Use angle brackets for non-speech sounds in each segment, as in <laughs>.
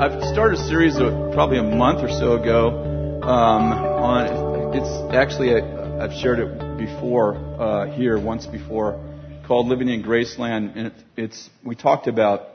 I've started a series of probably a month or so ago um, on. It's actually I've shared it before uh, here once before, called "Living in Graceland," and it, it's we talked about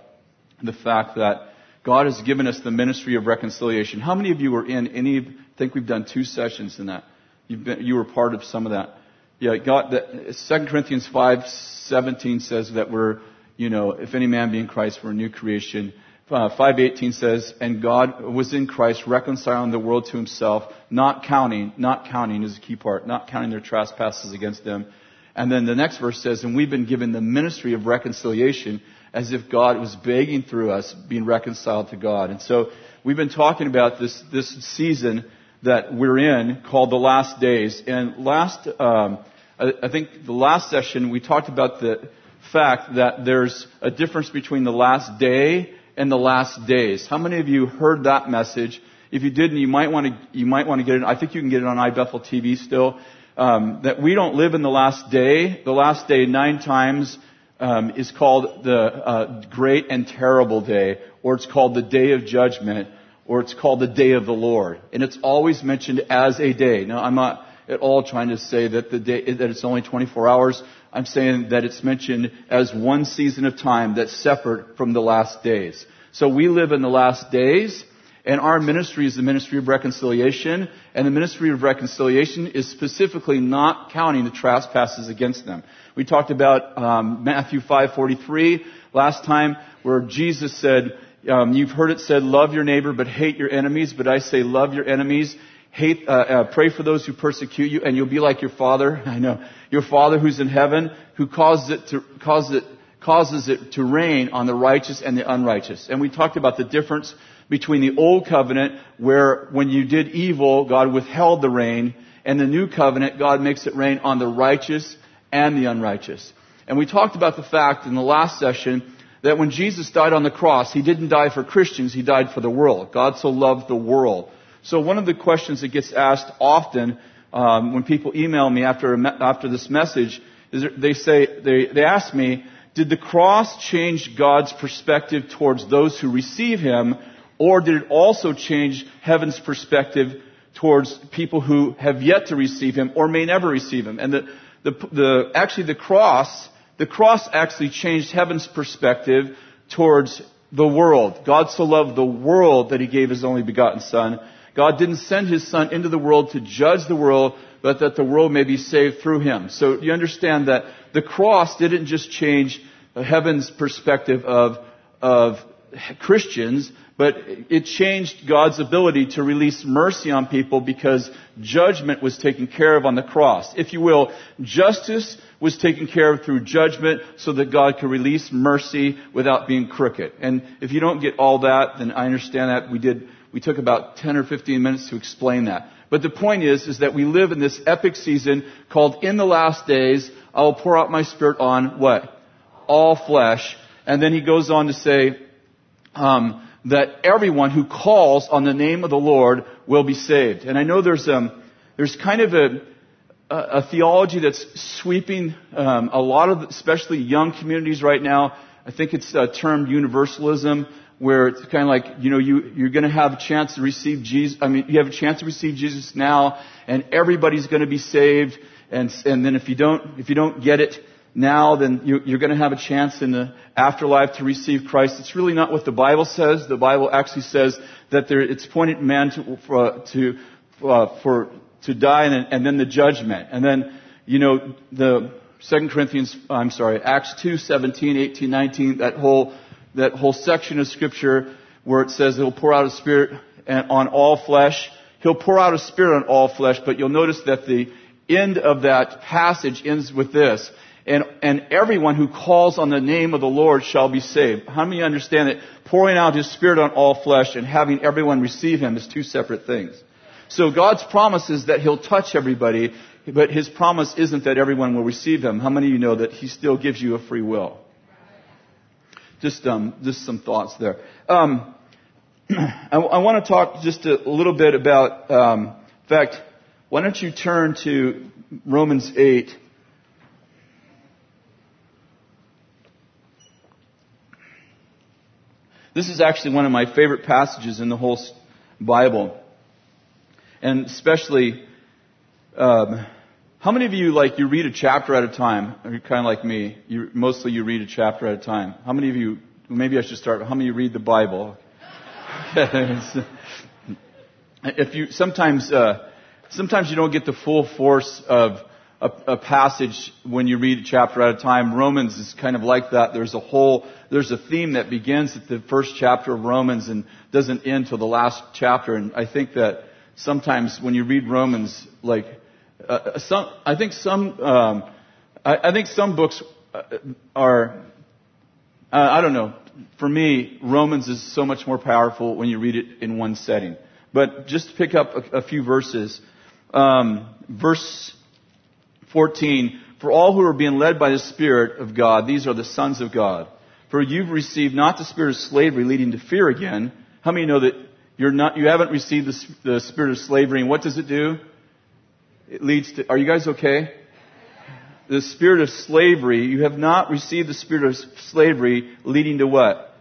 the fact that God has given us the ministry of reconciliation. How many of you were in any? I think we've done two sessions in that. You've been, you were part of some of that. Yeah, God. Second Corinthians five seventeen says that we're, you know, if any man be in Christ, we're a new creation. Uh, 518 says, and God was in Christ reconciling the world to himself, not counting, not counting is a key part, not counting their trespasses against them. And then the next verse says, and we've been given the ministry of reconciliation as if God was begging through us being reconciled to God. And so we've been talking about this, this season that we're in called the last days. And last, um, I, I think the last session we talked about the fact that there's a difference between the last day and the last days. How many of you heard that message? If you didn't, you might want to, you might want to get it. I think you can get it on iBethel TV still. Um, that we don't live in the last day. The last day nine times um, is called the uh, great and terrible day, or it's called the day of judgment, or it's called the day of the Lord, and it's always mentioned as a day. Now, I'm not at all trying to say that the day that it's only 24 hours. I'm saying that it's mentioned as one season of time that's separate from the last days. So we live in the last days, and our ministry is the ministry of reconciliation, and the ministry of reconciliation is specifically not counting the trespasses against them. We talked about um, Matthew 5:43 last time, where Jesus said, um, "You've heard it said, love your neighbor, but hate your enemies. But I say, love your enemies." Hate, uh, uh, pray for those who persecute you, and you'll be like your Father. <laughs> I know your Father who's in heaven, who causes it to causes it causes it to rain on the righteous and the unrighteous. And we talked about the difference between the old covenant, where when you did evil, God withheld the rain, and the new covenant, God makes it rain on the righteous and the unrighteous. And we talked about the fact in the last session that when Jesus died on the cross, He didn't die for Christians, He died for the world. God so loved the world so one of the questions that gets asked often um, when people email me after after this message they say they they ask me, did the cross change God's perspective towards those who receive Him, or did it also change heaven's perspective towards people who have yet to receive Him or may never receive Him? And the the, the actually the cross the cross actually changed heaven's perspective towards the world. God so loved the world that He gave His only begotten Son God didn't send his son into the world to judge the world, but that the world may be saved through him. So you understand that the cross didn't just change heaven's perspective of, of Christians, but it changed God's ability to release mercy on people because judgment was taken care of on the cross. If you will, justice was taken care of through judgment so that God could release mercy without being crooked. And if you don't get all that, then I understand that. We did we took about 10 or 15 minutes to explain that. But the point is, is that we live in this epic season called In the Last Days, I will pour out my spirit on what? All flesh. And then he goes on to say, um, that everyone who calls on the name of the Lord will be saved. And I know there's, um, there's kind of a, a theology that's sweeping um, a lot of, especially young communities right now. I think it's uh, termed universalism where it's kind of like, you know, you, you're going to have a chance to receive Jesus. I mean, you have a chance to receive Jesus now, and everybody's going to be saved. And, and then if you don't, if you don't get it now, then you, you're going to have a chance in the afterlife to receive Christ. It's really not what the Bible says. The Bible actually says that there, it's pointed man to, for, to, uh, for, to die and, and then the judgment. And then, you know, the, Second Corinthians, I'm sorry, Acts 2, 17, 18, 19, that whole that whole section of scripture where it says he'll pour out his spirit on all flesh. He'll pour out his spirit on all flesh, but you'll notice that the end of that passage ends with this. And, and everyone who calls on the name of the Lord shall be saved. How many understand that pouring out his spirit on all flesh and having everyone receive him is two separate things? So God's promise is that he'll touch everybody, but his promise isn't that everyone will receive him. How many of you know that he still gives you a free will? Just, um, just some thoughts there. Um, <clears throat> I, I want to talk just a little bit about, um, in fact, why don't you turn to Romans 8. This is actually one of my favorite passages in the whole Bible. And especially, um, how many of you, like, you read a chapter at a time? You're kind of like me. You, mostly you read a chapter at a time. How many of you, maybe I should start, how many of you read the Bible? <laughs> if you, sometimes, uh, sometimes you don't get the full force of a, a, passage when you read a chapter at a time. Romans is kind of like that. There's a whole, there's a theme that begins at the first chapter of Romans and doesn't end till the last chapter. And I think that sometimes when you read Romans, like, uh, some, I think some, um, I, I, think some books uh, are, uh, I don't know. For me, Romans is so much more powerful when you read it in one setting. But just to pick up a, a few verses, um, verse 14, for all who are being led by the Spirit of God, these are the sons of God. For you've received not the spirit of slavery leading to fear again. How many know that you're not, you haven't received the, the spirit of slavery and what does it do? It leads to, are you guys okay? The spirit of slavery, you have not received the spirit of slavery leading to what?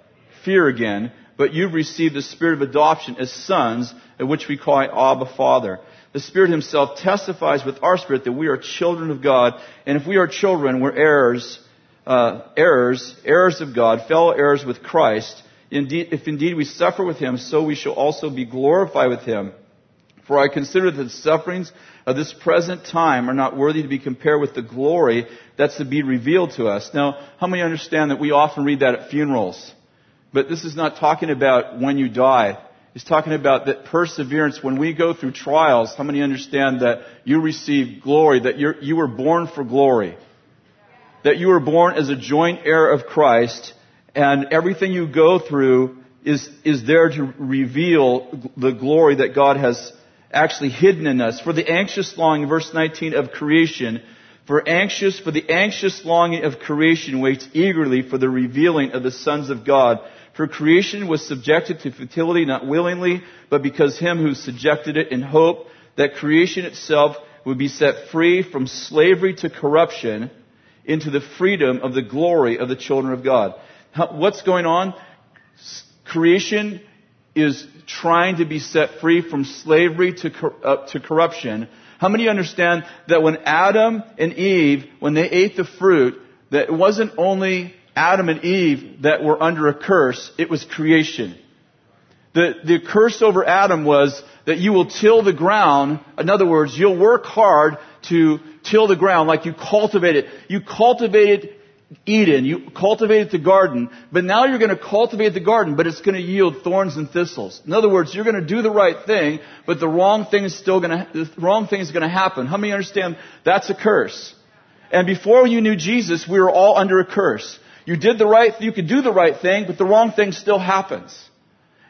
Fear again, but you've received the spirit of adoption as sons, at which we call Abba Father. The Spirit Himself testifies with our spirit that we are children of God, and if we are children, we're heirs, uh, heirs, heirs of God, fellow heirs with Christ. Indeed, if indeed we suffer with Him, so we shall also be glorified with Him. For I consider that the sufferings of this present time are not worthy to be compared with the glory that's to be revealed to us. Now, how many understand that we often read that at funerals? But this is not talking about when you die. It's talking about that perseverance. When we go through trials, how many understand that you receive glory, that you you were born for glory? That you were born as a joint heir of Christ, and everything you go through is, is there to reveal the glory that God has actually hidden in us. For the anxious longing, verse 19 of creation, for anxious, for the anxious longing of creation waits eagerly for the revealing of the sons of God. For creation was subjected to futility not willingly, but because him who subjected it in hope that creation itself would be set free from slavery to corruption into the freedom of the glory of the children of God. what's going on? Creation is trying to be set free from slavery to, uh, to corruption. How many understand that when Adam and Eve, when they ate the fruit, that it wasn't only Adam and Eve that were under a curse, it was creation. The, the curse over Adam was that you will till the ground. In other words, you'll work hard to till the ground like you cultivate it. You cultivated Eden. You cultivated the garden, but now you're going to cultivate the garden, but it's going to yield thorns and thistles. In other words, you're going to do the right thing, but the wrong thing is still going to, the wrong thing is going to happen. How many understand that's a curse? And before you knew Jesus, we were all under a curse. You did the right, you could do the right thing, but the wrong thing still happens.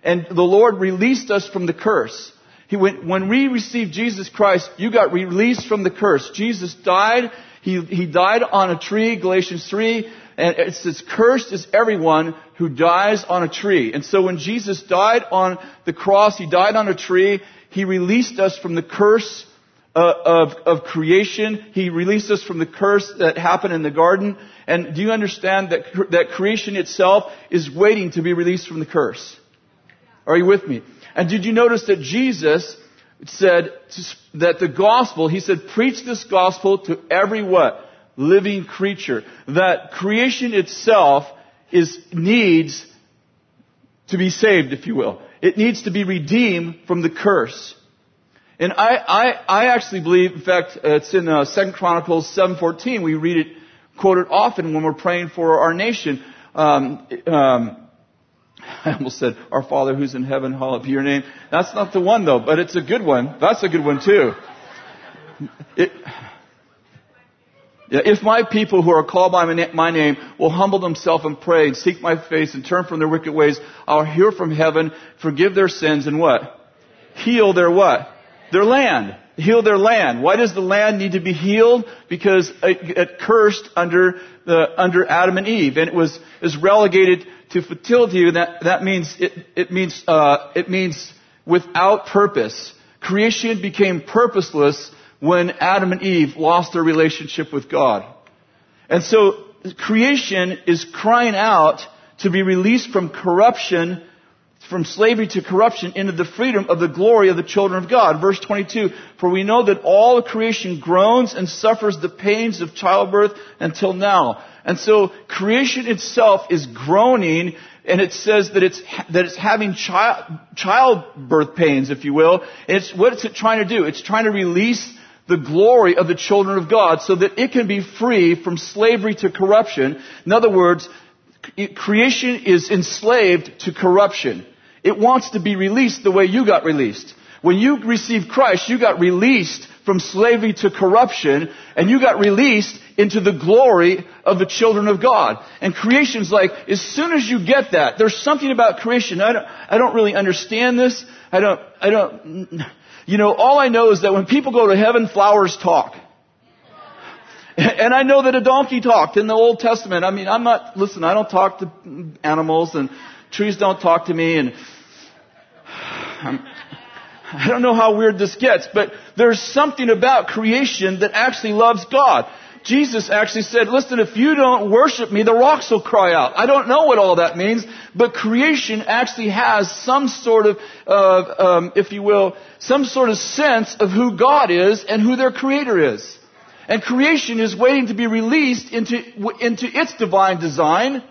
And the Lord released us from the curse. He went, when we received Jesus Christ, you got released from the curse. Jesus died he, he died on a tree, Galatians 3, and it says, cursed is everyone who dies on a tree. And so when Jesus died on the cross, He died on a tree, He released us from the curse uh, of, of creation. He released us from the curse that happened in the garden. And do you understand that, that creation itself is waiting to be released from the curse? Are you with me? And did you notice that Jesus said that the gospel, he said, preach this gospel to every what? Living creature. That creation itself is, needs to be saved, if you will. It needs to be redeemed from the curse. And I, I, I actually believe, in fact, uh, it's in uh, 2 Chronicles 7.14, we read it quoted often when we're praying for our nation. Um, um, <laughs> I almost said, Our Father who's in heaven, hallowed be your name. That's not the one though, but it's a good one. That's a good one too. It, if my people who are called by my name will humble themselves and pray and seek my face and turn from their wicked ways, I'll hear from heaven, forgive their sins and what? Heal their what? Their land. Heal their land. Why does the land need to be healed? Because it, it cursed under the, under Adam and Eve and it was, is relegated to futility, that, that means, it, it means, uh, it means without purpose. Creation became purposeless when Adam and Eve lost their relationship with God. And so creation is crying out to be released from corruption, from slavery to corruption into the freedom of the glory of the children of God. Verse 22, for we know that all creation groans and suffers the pains of childbirth until now. And so creation itself is groaning and it says that it's, that it's having child, childbirth pains, if you will. And it's, what is it trying to do? It's trying to release the glory of the children of God so that it can be free from slavery to corruption. In other words, creation is enslaved to corruption. It wants to be released the way you got released. When you received Christ, you got released from slavery to corruption, and you got released into the glory of the children of God. And creation's like, as soon as you get that, there's something about creation. I don't, I don't really understand this. I don't, I don't, you know, all I know is that when people go to heaven, flowers talk. And I know that a donkey talked in the Old Testament. I mean, I'm not, listen, I don't talk to animals and trees don't talk to me and I'm, I don't know how weird this gets, but there's something about creation that actually loves God. Jesus actually said, listen, if you don't worship me, the rocks will cry out. I don't know what all that means, but creation actually has some sort of, uh, um, if you will, some sort of sense of who God is and who their creator is. And creation is waiting to be released into, into its divine design.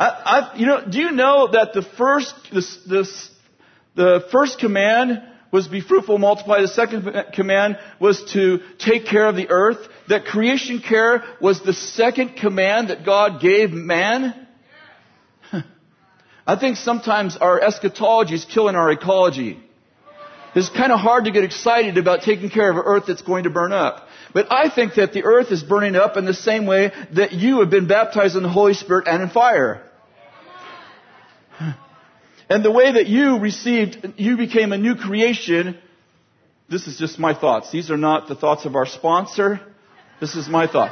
I, I, you know, do you know that the first, this, this, the first command was be fruitful, multiply. The second command was to take care of the earth. That creation care was the second command that God gave man. <laughs> I think sometimes our eschatology is killing our ecology. It's kind of hard to get excited about taking care of an earth that's going to burn up. But I think that the earth is burning up in the same way that you have been baptized in the Holy Spirit and in fire. And the way that you received, you became a new creation, this is just my thoughts. These are not the thoughts of our sponsor. This is my thought.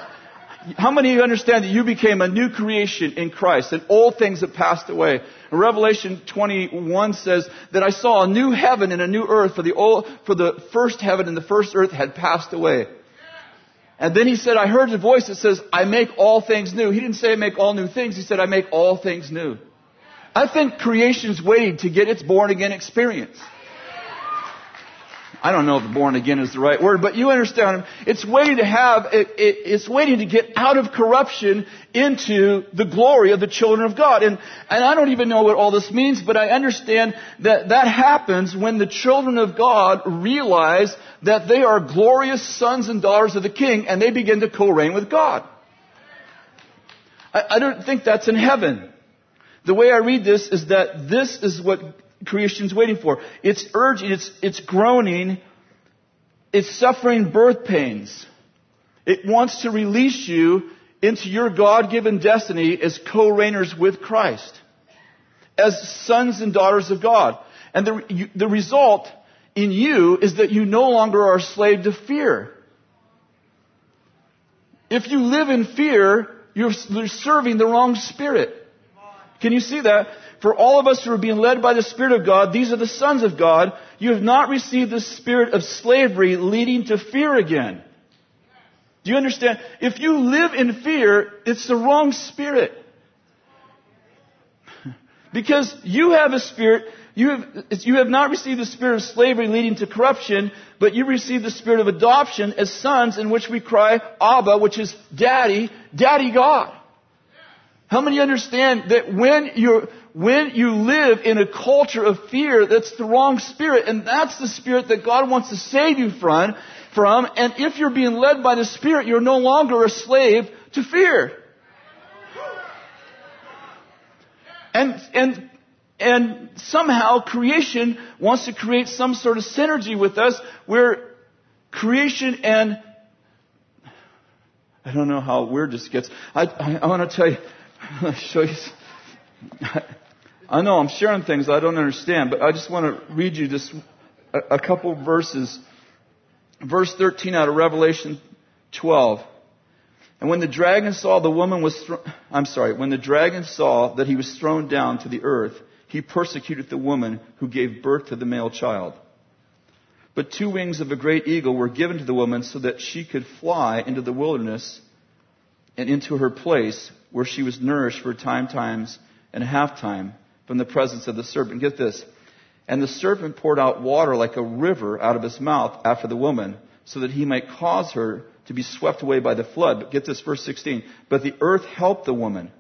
How many of you understand that you became a new creation in Christ and old things have passed away? Revelation 21 says that I saw a new heaven and a new earth for the old, for the first heaven and the first earth had passed away. And then he said, I heard a voice that says, I make all things new. He didn't say I make all new things. He said, I make all things new. I think creation's waiting to get its born again experience. I don't know if born again is the right word, but you understand. It's waiting to have, it, it, it's waiting to get out of corruption into the glory of the children of God. And, and I don't even know what all this means, but I understand that that happens when the children of God realize that they are glorious sons and daughters of the King and they begin to co-reign with God. I, I don't think that's in heaven. The way I read this is that this is what creation's waiting for. It's urging, it's, it's groaning, it's suffering birth pains. It wants to release you into your God-given destiny as co-reigners with Christ. As sons and daughters of God. And the, you, the result in you is that you no longer are a slave to fear. If you live in fear, you're, you're serving the wrong spirit. Can you see that? For all of us who are being led by the Spirit of God, these are the sons of God. You have not received the spirit of slavery leading to fear again. Do you understand? If you live in fear, it's the wrong spirit. <laughs> because you have a spirit, you have, you have not received the spirit of slavery leading to corruption, but you received the spirit of adoption as sons in which we cry, Abba, which is Daddy, Daddy God. How many understand that when you when you live in a culture of fear, that's the wrong spirit, and that's the spirit that God wants to save you from, from, and if you're being led by the Spirit, you're no longer a slave to fear. And, and, and somehow creation wants to create some sort of synergy with us where creation and I don't know how weird this gets. I, I, I want to tell you, <laughs> show you. <laughs> I know I'm sharing things I don't understand, but I just want to read you just a, a couple verses. Verse 13 out of Revelation 12. And when the dragon saw the woman was, I'm sorry, when the dragon saw that he was thrown down to the earth, he persecuted the woman who gave birth to the male child. But two wings of a great eagle were given to the woman so that she could fly into the wilderness and into her place where she was nourished for time times and a half time from the presence of the serpent. Get this. And the serpent poured out water like a river out of his mouth after the woman, so that he might cause her to be swept away by the flood. But get this, verse 16. But the earth helped the woman,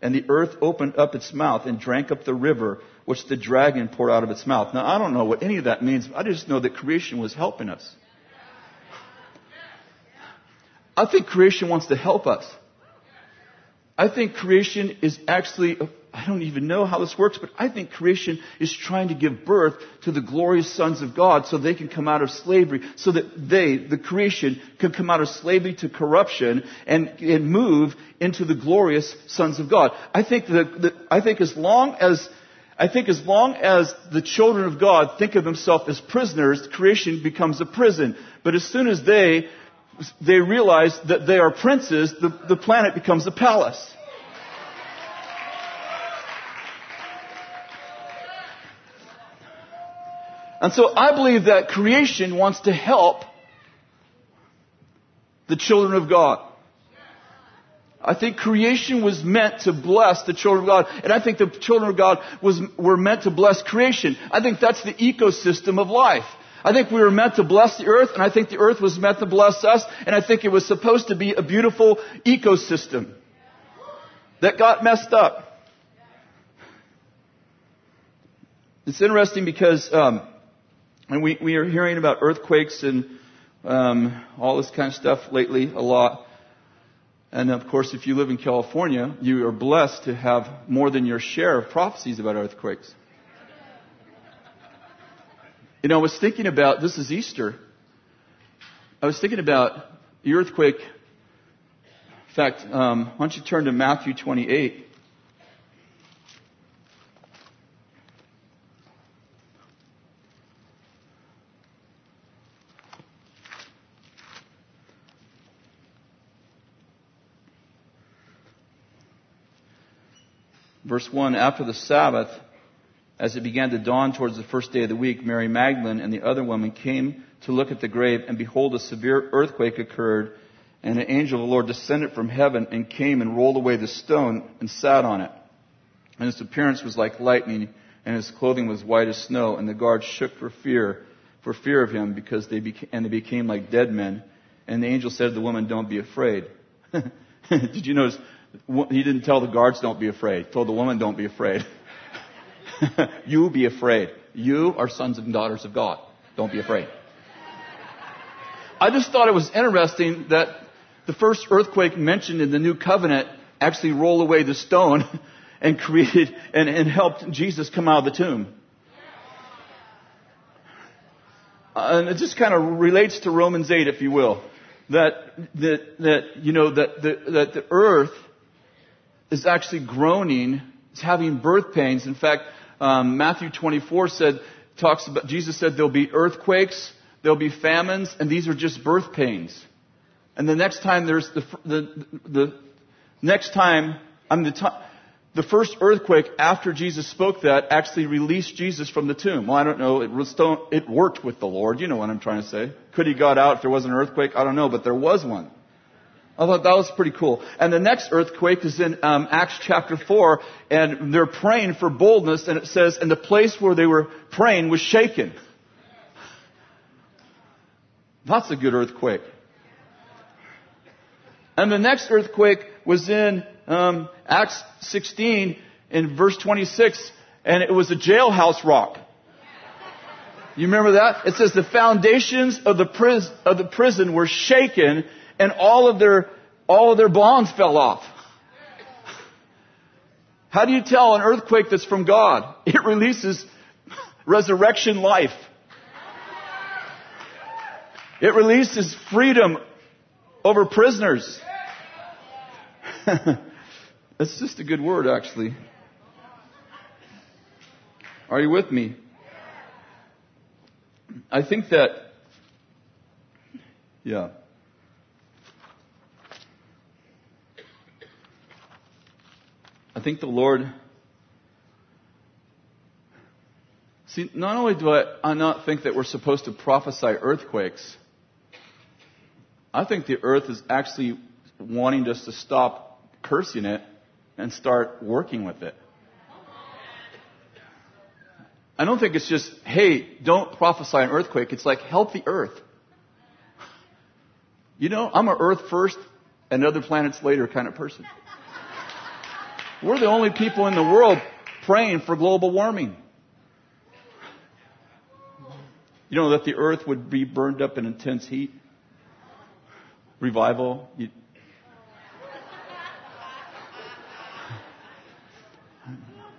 and the earth opened up its mouth and drank up the river which the dragon poured out of its mouth. Now, I don't know what any of that means. I just know that creation was helping us. I think creation wants to help us. I think creation is actually, I don't even know how this works, but I think creation is trying to give birth to the glorious sons of God so they can come out of slavery, so that they, the creation, can come out of slavery to corruption and, and move into the glorious sons of God. I think that, I think as long as I think as long as the children of God think of themselves as prisoners, creation becomes a prison. But as soon as they they realize that they are princes, the, the planet becomes a palace. And so I believe that creation wants to help the children of God. I think creation was meant to bless the children of God, and I think the children of God was, were meant to bless creation. I think that's the ecosystem of life. I think we were meant to bless the earth, and I think the earth was meant to bless us, and I think it was supposed to be a beautiful ecosystem that got messed up. It's interesting because, um, and we, we are hearing about earthquakes and um, all this kind of stuff lately a lot. And of course, if you live in California, you are blessed to have more than your share of prophecies about earthquakes. You know, I was thinking about, this is Easter. I was thinking about the earthquake. In fact, um, why don't you turn to Matthew 28? Verse 1 After the Sabbath, as it began to dawn towards the first day of the week, Mary Magdalene and the other woman came to look at the grave, and behold, a severe earthquake occurred, and an angel of the Lord descended from heaven and came and rolled away the stone and sat on it. And his appearance was like lightning, and his clothing was white as snow, and the guards shook for fear, for fear of him, because they and they became like dead men. And the angel said to the woman, Don't be afraid. <laughs> Did you notice? He didn't tell the guards, Don't be afraid. He told the woman, Don't be afraid. <laughs> <laughs> you be afraid. You are sons and daughters of God. Don't be afraid. I just thought it was interesting that the first earthquake mentioned in the new covenant actually rolled away the stone <laughs> and created and, and helped Jesus come out of the tomb. Uh, and it just kind of relates to Romans 8, if you will. That, that, that, you know, that the, that the earth is actually groaning, is having birth pains. In fact, um, Matthew 24 said, talks about, Jesus said there'll be earthquakes, there'll be famines, and these are just birth pains. And the next time there's the, the, the next time, I mean, the time, the first earthquake after Jesus spoke that actually released Jesus from the tomb. Well, I don't know. It, it worked with the Lord. You know what I'm trying to say. Could he got out if there wasn't an earthquake? I don't know, but there was one. I thought that was pretty cool. And the next earthquake is in um, Acts chapter 4, and they're praying for boldness, and it says, and the place where they were praying was shaken. That's a good earthquake. And the next earthquake was in um, Acts 16 in verse 26, and it was a jailhouse rock. You remember that? It says the foundations of the, pris- of the prison were shaken and all of their, all of their bonds fell off. How do you tell an earthquake that's from God? <laughs> It releases resurrection life. It releases freedom over prisoners. <laughs> That's just a good word, actually. Are you with me? I think that, yeah. Think the Lord. See, not only do I, I not think that we're supposed to prophesy earthquakes, I think the earth is actually wanting us to stop cursing it and start working with it. I don't think it's just, hey, don't prophesy an earthquake. It's like, help the earth. You know, I'm an earth first and other planets later kind of person. We're the only people in the world praying for global warming. You know that the earth would be burned up in intense heat? Revival? You...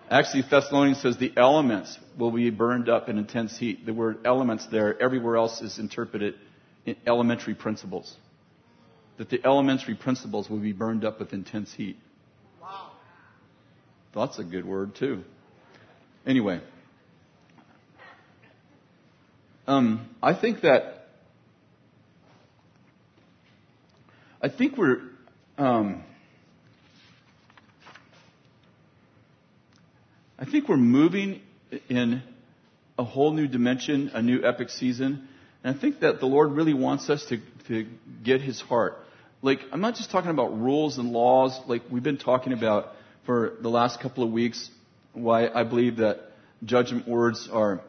Actually, Thessalonians says the elements will be burned up in intense heat. The word elements there, everywhere else is interpreted in elementary principles. That the elementary principles will be burned up with intense heat. That's a good word, too. Anyway. Um, I think that I think we're um, I think we're moving in a whole new dimension, a new epic season, and I think that the Lord really wants us to, to get His heart. Like I'm not just talking about rules and laws, like we've been talking about for the last couple of weeks. Why I believe that judgment words are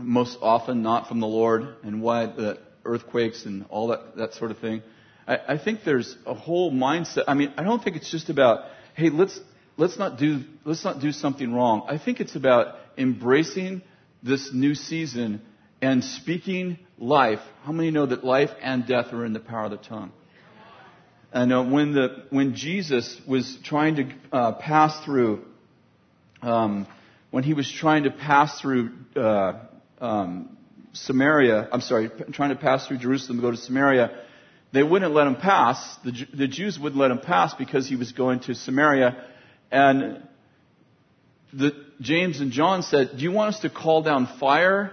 most often not from the Lord and why the earthquakes and all that, that sort of thing. I, I think there's a whole mindset. I mean, I don't think it's just about, hey, let's, let's not do, let's not do something wrong. I think it's about embracing this new season and speaking life. How many know that life and death are in the power of the tongue? And uh, when the when Jesus was trying to uh, pass through, um, when he was trying to pass through uh, um, Samaria, I'm sorry, trying to pass through Jerusalem to go to Samaria, they wouldn't let him pass. The, the Jews wouldn't let him pass because he was going to Samaria. And the, James and John said, Do you want us to call down fire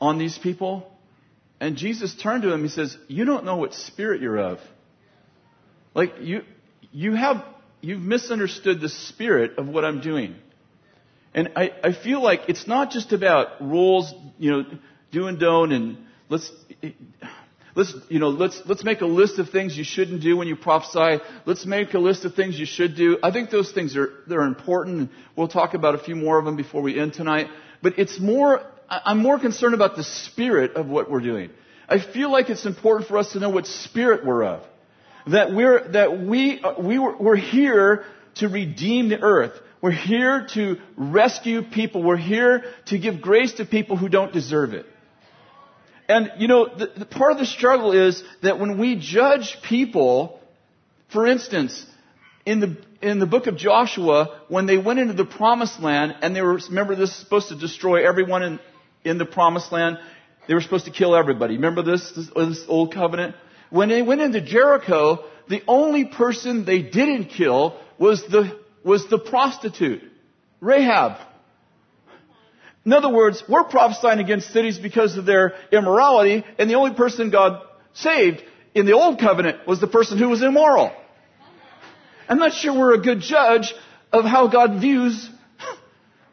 on these people? And Jesus turned to him. He says, You don't know what spirit you're of. Like, you, you have, you've misunderstood the spirit of what I'm doing. And I, I feel like it's not just about rules, you know, do and don't, and let's, let's, you know, let's, let's make a list of things you shouldn't do when you prophesy. Let's make a list of things you should do. I think those things are, they're important. We'll talk about a few more of them before we end tonight. But it's more, I'm more concerned about the spirit of what we're doing. I feel like it's important for us to know what spirit we're of. That we're, that we, we were, we're here to redeem the earth. We're here to rescue people. We're here to give grace to people who don't deserve it. And, you know, the, the part of the struggle is that when we judge people, for instance, in the, in the book of Joshua, when they went into the promised land, and they were, remember this is supposed to destroy everyone in, in the promised land, they were supposed to kill everybody. Remember this, this, this old covenant? When they went into Jericho, the only person they didn't kill was the was the prostitute, Rahab. In other words, we're prophesying against cities because of their immorality, and the only person God saved in the old covenant was the person who was immoral. I'm not sure we're a good judge of how God views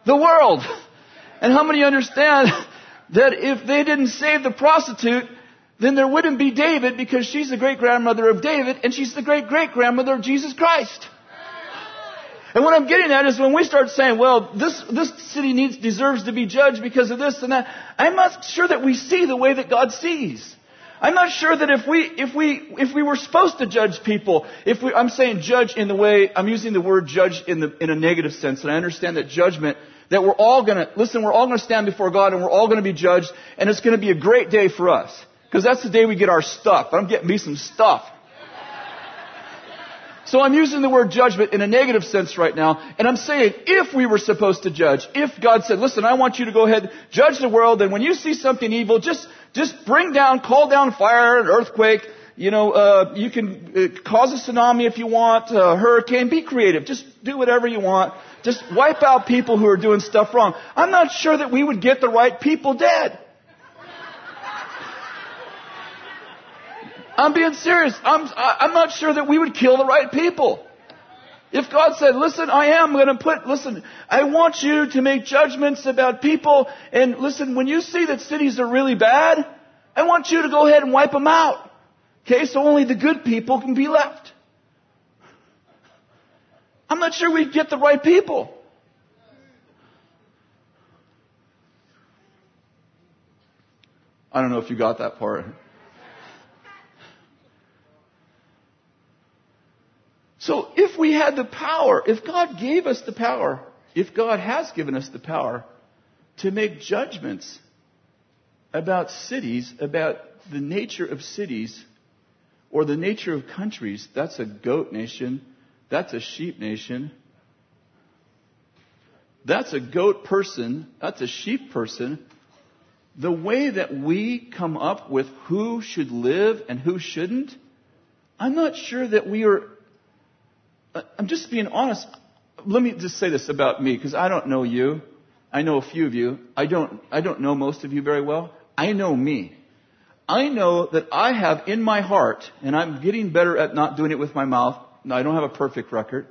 the world. And how many understand that if they didn't save the prostitute, then there wouldn't be David because she's the great grandmother of David and she's the great great grandmother of Jesus Christ. And what I'm getting at is when we start saying, well, this, this city needs, deserves to be judged because of this and that, I'm not sure that we see the way that God sees. I'm not sure that if we, if we, if we were supposed to judge people, if we, I'm saying judge in the way, I'm using the word judge in the, in a negative sense, and I understand that judgment, that we're all gonna, listen, we're all gonna stand before God and we're all gonna be judged, and it's gonna be a great day for us. Because that's the day we get our stuff. I'm getting me some stuff. So I'm using the word judgment in a negative sense right now, and I'm saying if we were supposed to judge, if God said, listen, I want you to go ahead, judge the world, and when you see something evil, just, just bring down, call down fire, an earthquake, you know, uh, you can uh, cause a tsunami if you want, a hurricane, be creative, just do whatever you want, just wipe out people who are doing stuff wrong. I'm not sure that we would get the right people dead. I'm being serious. I'm, I'm not sure that we would kill the right people. If God said, listen, I am going to put, listen, I want you to make judgments about people, and listen, when you see that cities are really bad, I want you to go ahead and wipe them out. Okay, so only the good people can be left. I'm not sure we'd get the right people. I don't know if you got that part. So if we had the power, if God gave us the power, if God has given us the power to make judgments about cities, about the nature of cities, or the nature of countries, that's a goat nation, that's a sheep nation, that's a goat person, that's a sheep person. The way that we come up with who should live and who shouldn't, I'm not sure that we are I'm just being honest. Let me just say this about me, because I don't know you. I know a few of you. I don't, I don't know most of you very well. I know me. I know that I have in my heart, and I'm getting better at not doing it with my mouth. Now, I don't have a perfect record,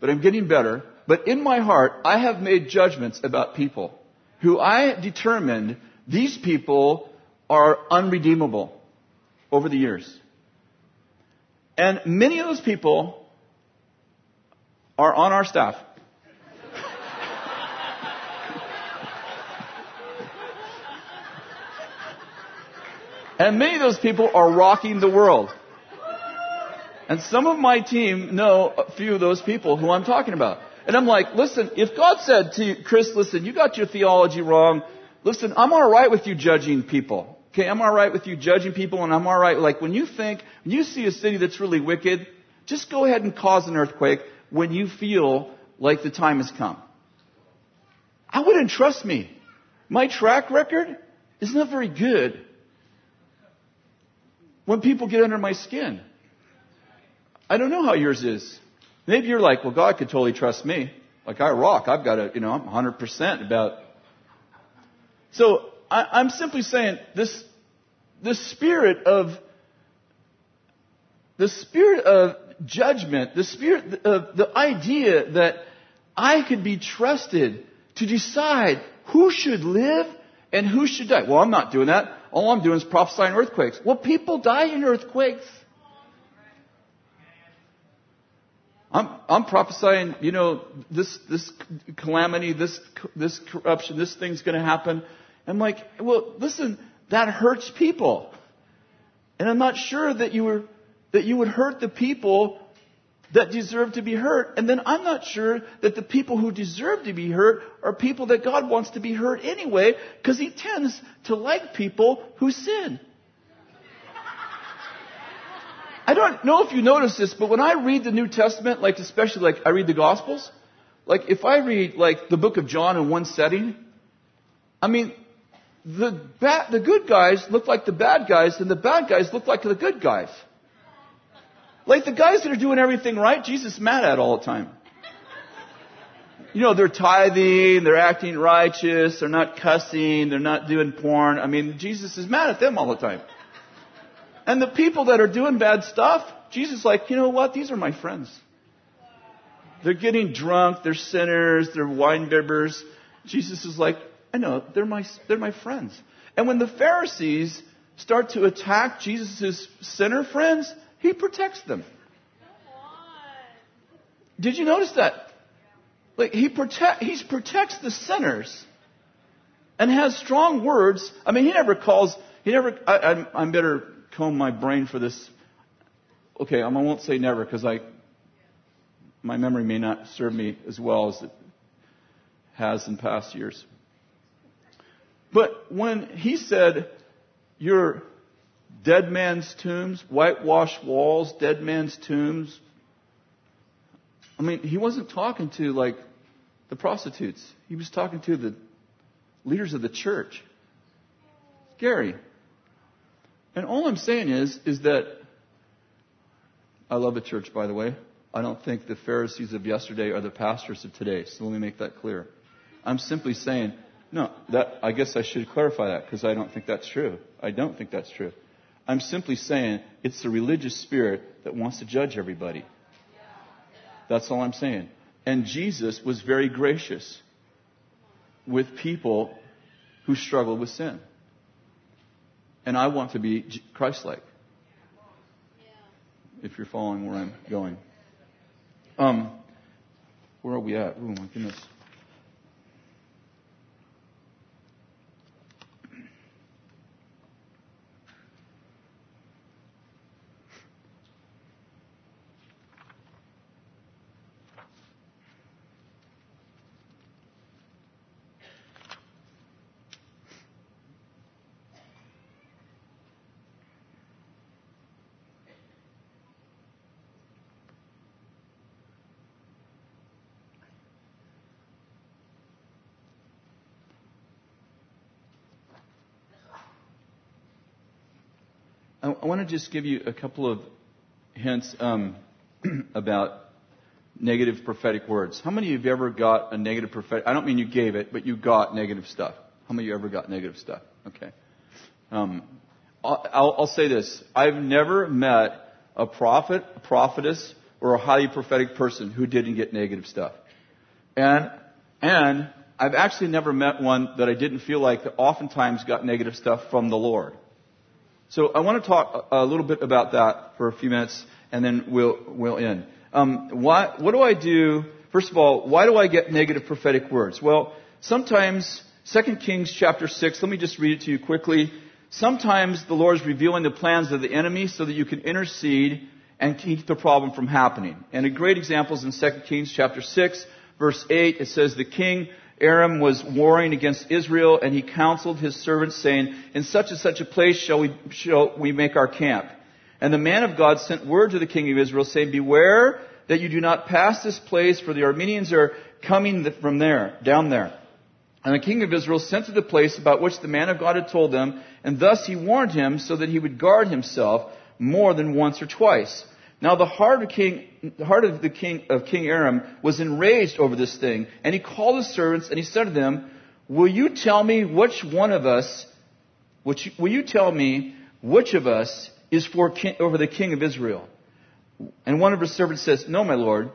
but I'm getting better. But in my heart, I have made judgments about people who I determined these people are unredeemable over the years. And many of those people are on our staff. and many of those people are rocking the world. And some of my team know a few of those people who I'm talking about. And I'm like, listen, if God said to you, Chris, listen, you got your theology wrong. Listen, I'm alright with you judging people. Okay, I'm alright with you judging people and I'm alright, like when you think, when you see a city that's really wicked, just go ahead and cause an earthquake when you feel like the time has come. I wouldn't trust me. My track record is not very good when people get under my skin. I don't know how yours is. Maybe you're like, well, God could totally trust me. Like I rock. I've got a, you know, I'm 100% about. So I, I'm simply saying this, the spirit of, the spirit of judgment, the spirit, uh, the idea that I could be trusted to decide who should live and who should die. Well, I'm not doing that. All I'm doing is prophesying earthquakes. Well, people die in earthquakes. I'm, I'm prophesying, you know, this, this calamity, this, this corruption, this thing's going to happen. I'm like, well, listen, that hurts people. And I'm not sure that you were that you would hurt the people that deserve to be hurt. And then I'm not sure that the people who deserve to be hurt are people that God wants to be hurt anyway, because He tends to like people who sin. I don't know if you notice this, but when I read the New Testament, like especially like I read the Gospels, like if I read like the book of John in one setting, I mean, the bad, the good guys look like the bad guys, and the bad guys look like the good guys. Like the guys that are doing everything right, Jesus is mad at all the time. You know, they're tithing, they're acting righteous, they're not cussing, they're not doing porn. I mean, Jesus is mad at them all the time. And the people that are doing bad stuff, Jesus is like, you know what? These are my friends. They're getting drunk, they're sinners, they're wine bibbers. Jesus is like, I know, they're my, they're my friends. And when the Pharisees start to attack Jesus' sinner friends, he protects them. Did you notice that? Like he protect, he protects the sinners and has strong words. I mean, he never calls, he never, I, I, I better comb my brain for this. Okay, I won't say never because I, my memory may not serve me as well as it has in past years. But when he said, you're dead man's tombs, whitewashed walls, dead man's tombs. I mean, he wasn't talking to like the prostitutes. He was talking to the leaders of the church. Scary. And all I'm saying is, is that I love the church, by the way. I don't think the Pharisees of yesterday are the pastors of today. So let me make that clear. I'm simply saying, no, that, I guess I should clarify that because I don't think that's true. I don't think that's true. I'm simply saying it's the religious spirit that wants to judge everybody. That's all I'm saying. And Jesus was very gracious with people who struggle with sin. And I want to be Christ like. if you're following where I'm going. Um, where are we at? Oh my goodness. I, want to just give you a couple of hints um, <clears throat> about negative prophetic words. How many of you ever got a negative prophetic? I don't mean you gave it, but you got negative stuff. How many of you ever got negative stuff? Okay. Um, I'll, I'll say this: I've never met a prophet, a prophetess, or a highly prophetic person who didn't get negative stuff. And and I've actually never met one that I didn't feel like that oftentimes got negative stuff from the Lord. So I want to talk a little bit about that for a few minutes, and then we'll we'll end. Um, why, what do I do? First of all, why do I get negative prophetic words? Well, sometimes 2 Kings chapter 6, let me just read it to you quickly. Sometimes the Lord is revealing the plans of the enemy so that you can intercede and keep the problem from happening. And a great example is in 2 Kings chapter 6, verse 8. It says, The king Aram was warring against Israel, and he counseled his servants, saying, In such and such a place shall we, shall we make our camp. And the man of God sent word to the king of Israel, saying, Beware that you do not pass this place, for the Arameans are coming from there, down there. And the king of Israel sent to the place about which the man of God had told them, and thus he warned him so that he would guard himself more than once or twice. Now the heart of King, the heart of the king of King Aram was enraged over this thing, and he called his servants and he said to them, "Will you tell me which one of us? Which, will you tell me which of us is for king, over the king of Israel?" And one of his servants says, "No, my lord."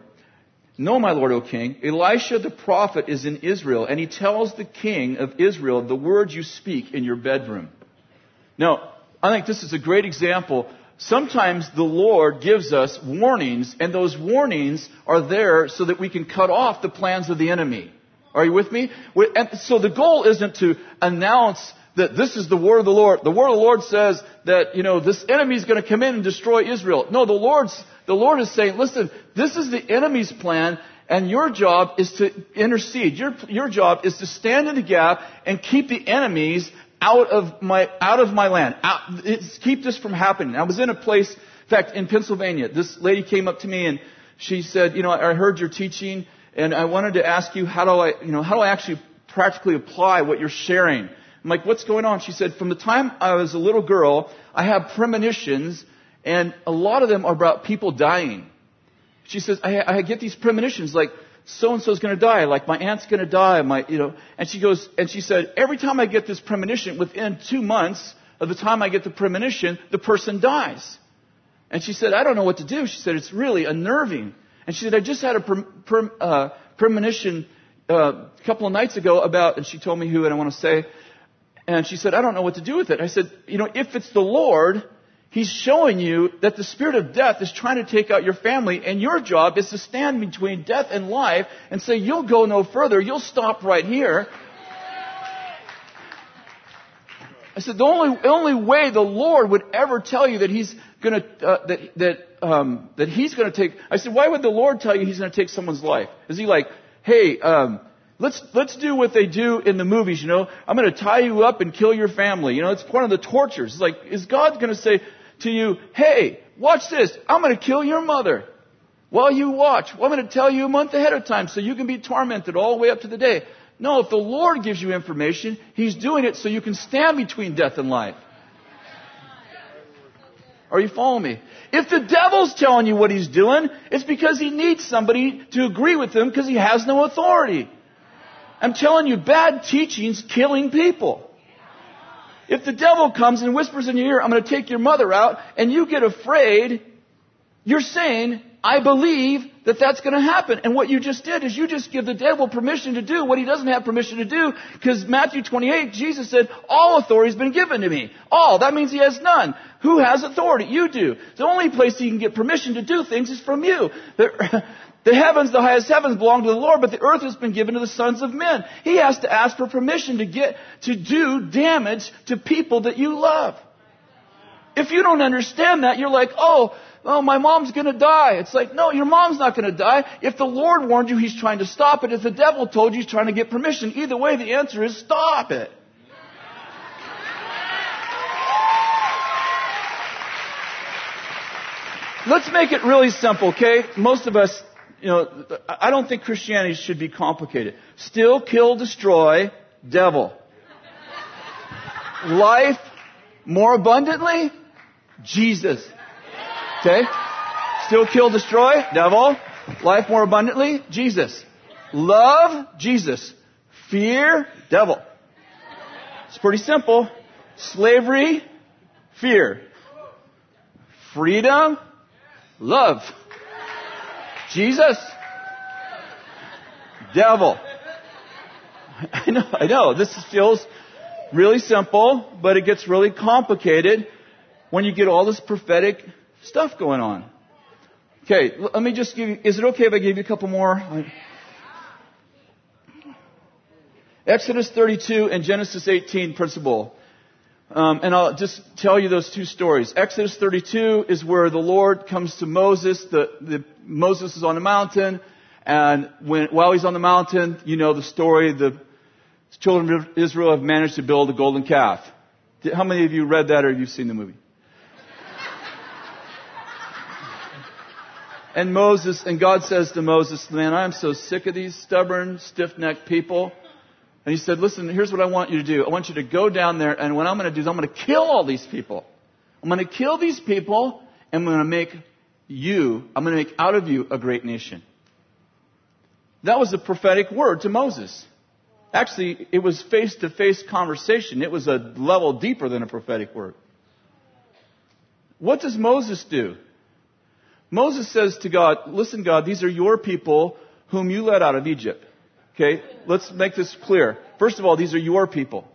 No, my lord, O king, Elisha the prophet is in Israel, and he tells the king of Israel the words you speak in your bedroom. Now, I think this is a great example sometimes the Lord gives us warnings, and those warnings are there so that we can cut off the plans of the enemy. Are you with me? And so the goal isn't to announce that this is the word of the Lord. The word of the Lord says that, you know, this enemy is going to come in and destroy Israel. No, the Lord's, the Lord is saying, listen, this is the enemy's plan, and your job is to intercede. Your, your job is to stand in the gap and keep the enemies out of my, out of my land. Out, keep this from happening. I was in a place, in fact, in Pennsylvania, this lady came up to me and she said, you know, I heard your teaching and I wanted to ask you, how do I, you know, how do I actually practically apply what you're sharing? I'm like, what's going on? She said, from the time I was a little girl, I have premonitions and a lot of them are about people dying. She says, I, I get these premonitions like, so and so is going to die, like my aunt's going to die, my, you know, and she goes, and she said, every time I get this premonition, within two months of the time I get the premonition, the person dies. And she said, I don't know what to do. She said, it's really unnerving. And she said, I just had a pre- pre- uh, premonition uh, a couple of nights ago about, and she told me who, and I want to say, and she said, I don't know what to do with it. I said, you know, if it's the Lord, He's showing you that the spirit of death is trying to take out your family, and your job is to stand between death and life and say, You'll go no further, you'll stop right here. I said, the only, only way the Lord would ever tell you that He's gonna, uh, that, that, um, that He's gonna take, I said, why would the Lord tell you He's gonna take someone's life? Is He like, hey, um, Let's, let's do what they do in the movies, you know. I'm going to tie you up and kill your family. You know, it's one of the tortures. It's like, is God going to say, to you, hey, watch this. I'm going to kill your mother. While you watch, well, I'm going to tell you a month ahead of time so you can be tormented all the way up to the day. No, if the Lord gives you information, He's doing it so you can stand between death and life. Are you following me? If the devil's telling you what he's doing, it's because he needs somebody to agree with him because he has no authority. I'm telling you, bad teaching's killing people. If the devil comes and whispers in your ear, I'm going to take your mother out, and you get afraid, you're saying, I believe that that's going to happen. And what you just did is you just give the devil permission to do what he doesn't have permission to do. Because Matthew 28, Jesus said, all authority has been given to me. All. That means he has none. Who has authority? You do. The only place he can get permission to do things is from you. <laughs> the heavens, the highest heavens belong to the Lord, but the earth has been given to the sons of men. He has to ask for permission to get, to do damage to people that you love. If you don't understand that, you're like, oh, oh, my mom's gonna die. It's like, no, your mom's not gonna die. If the Lord warned you, He's trying to stop it. If the devil told you, He's trying to get permission. Either way, the answer is stop it. Let's make it really simple, okay? Most of us, you know, I don't think Christianity should be complicated. Still, kill, destroy, devil. Life more abundantly, Jesus. Okay? Still kill, destroy, devil. Life more abundantly, Jesus. Love, Jesus. Fear, devil. It's pretty simple. Slavery, fear. Freedom, love. Jesus, devil. <laughs> I know, I know. This feels really simple, but it gets really complicated when you get all this prophetic stuff going on. Okay, let me just give you, is it okay if I give you a couple more? Exodus 32 and Genesis 18 principle. Um, and I'll just tell you those two stories. Exodus 32 is where the Lord comes to Moses. The, the, Moses is on the mountain, and when, while he's on the mountain, you know the story. The children of Israel have managed to build a golden calf. How many of you read that or you've seen the movie? And Moses, and God says to Moses, man, I'm so sick of these stubborn, stiff-necked people. And he said, listen, here's what I want you to do. I want you to go down there, and what I'm going to do is I'm going to kill all these people. I'm going to kill these people, and I'm going to make you, I'm going to make out of you a great nation. That was a prophetic word to Moses. Actually, it was face to face conversation. It was a level deeper than a prophetic word. What does Moses do? Moses says to God, listen God, these are your people whom you led out of Egypt. Okay, let's make this clear. First of all, these are your people.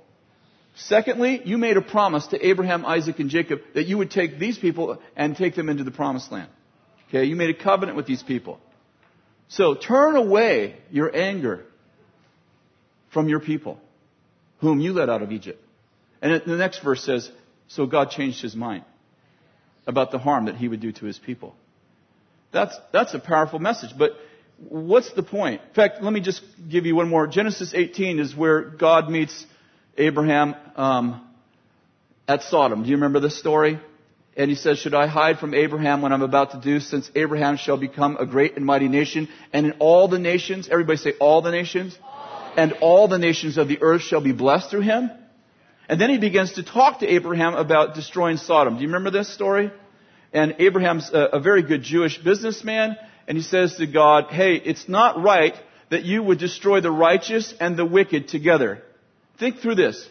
Secondly, you made a promise to Abraham, Isaac, and Jacob that you would take these people and take them into the promised land. Okay, you made a covenant with these people. So turn away your anger from your people, whom you led out of Egypt. And the next verse says, so God changed his mind about the harm that he would do to his people. That's, that's a powerful message. But what's the point? In fact, let me just give you one more. Genesis 18 is where God meets Abraham um, at Sodom. Do you remember this story? And he says, Should I hide from Abraham what I'm about to do, since Abraham shall become a great and mighty nation, and in all the nations, everybody say all the nations, and all the nations of the earth shall be blessed through him? And then he begins to talk to Abraham about destroying Sodom. Do you remember this story? and Abraham's a, a very good Jewish businessman, and he says to God, hey, it's not right that you would destroy the righteous and the wicked together. Think through this.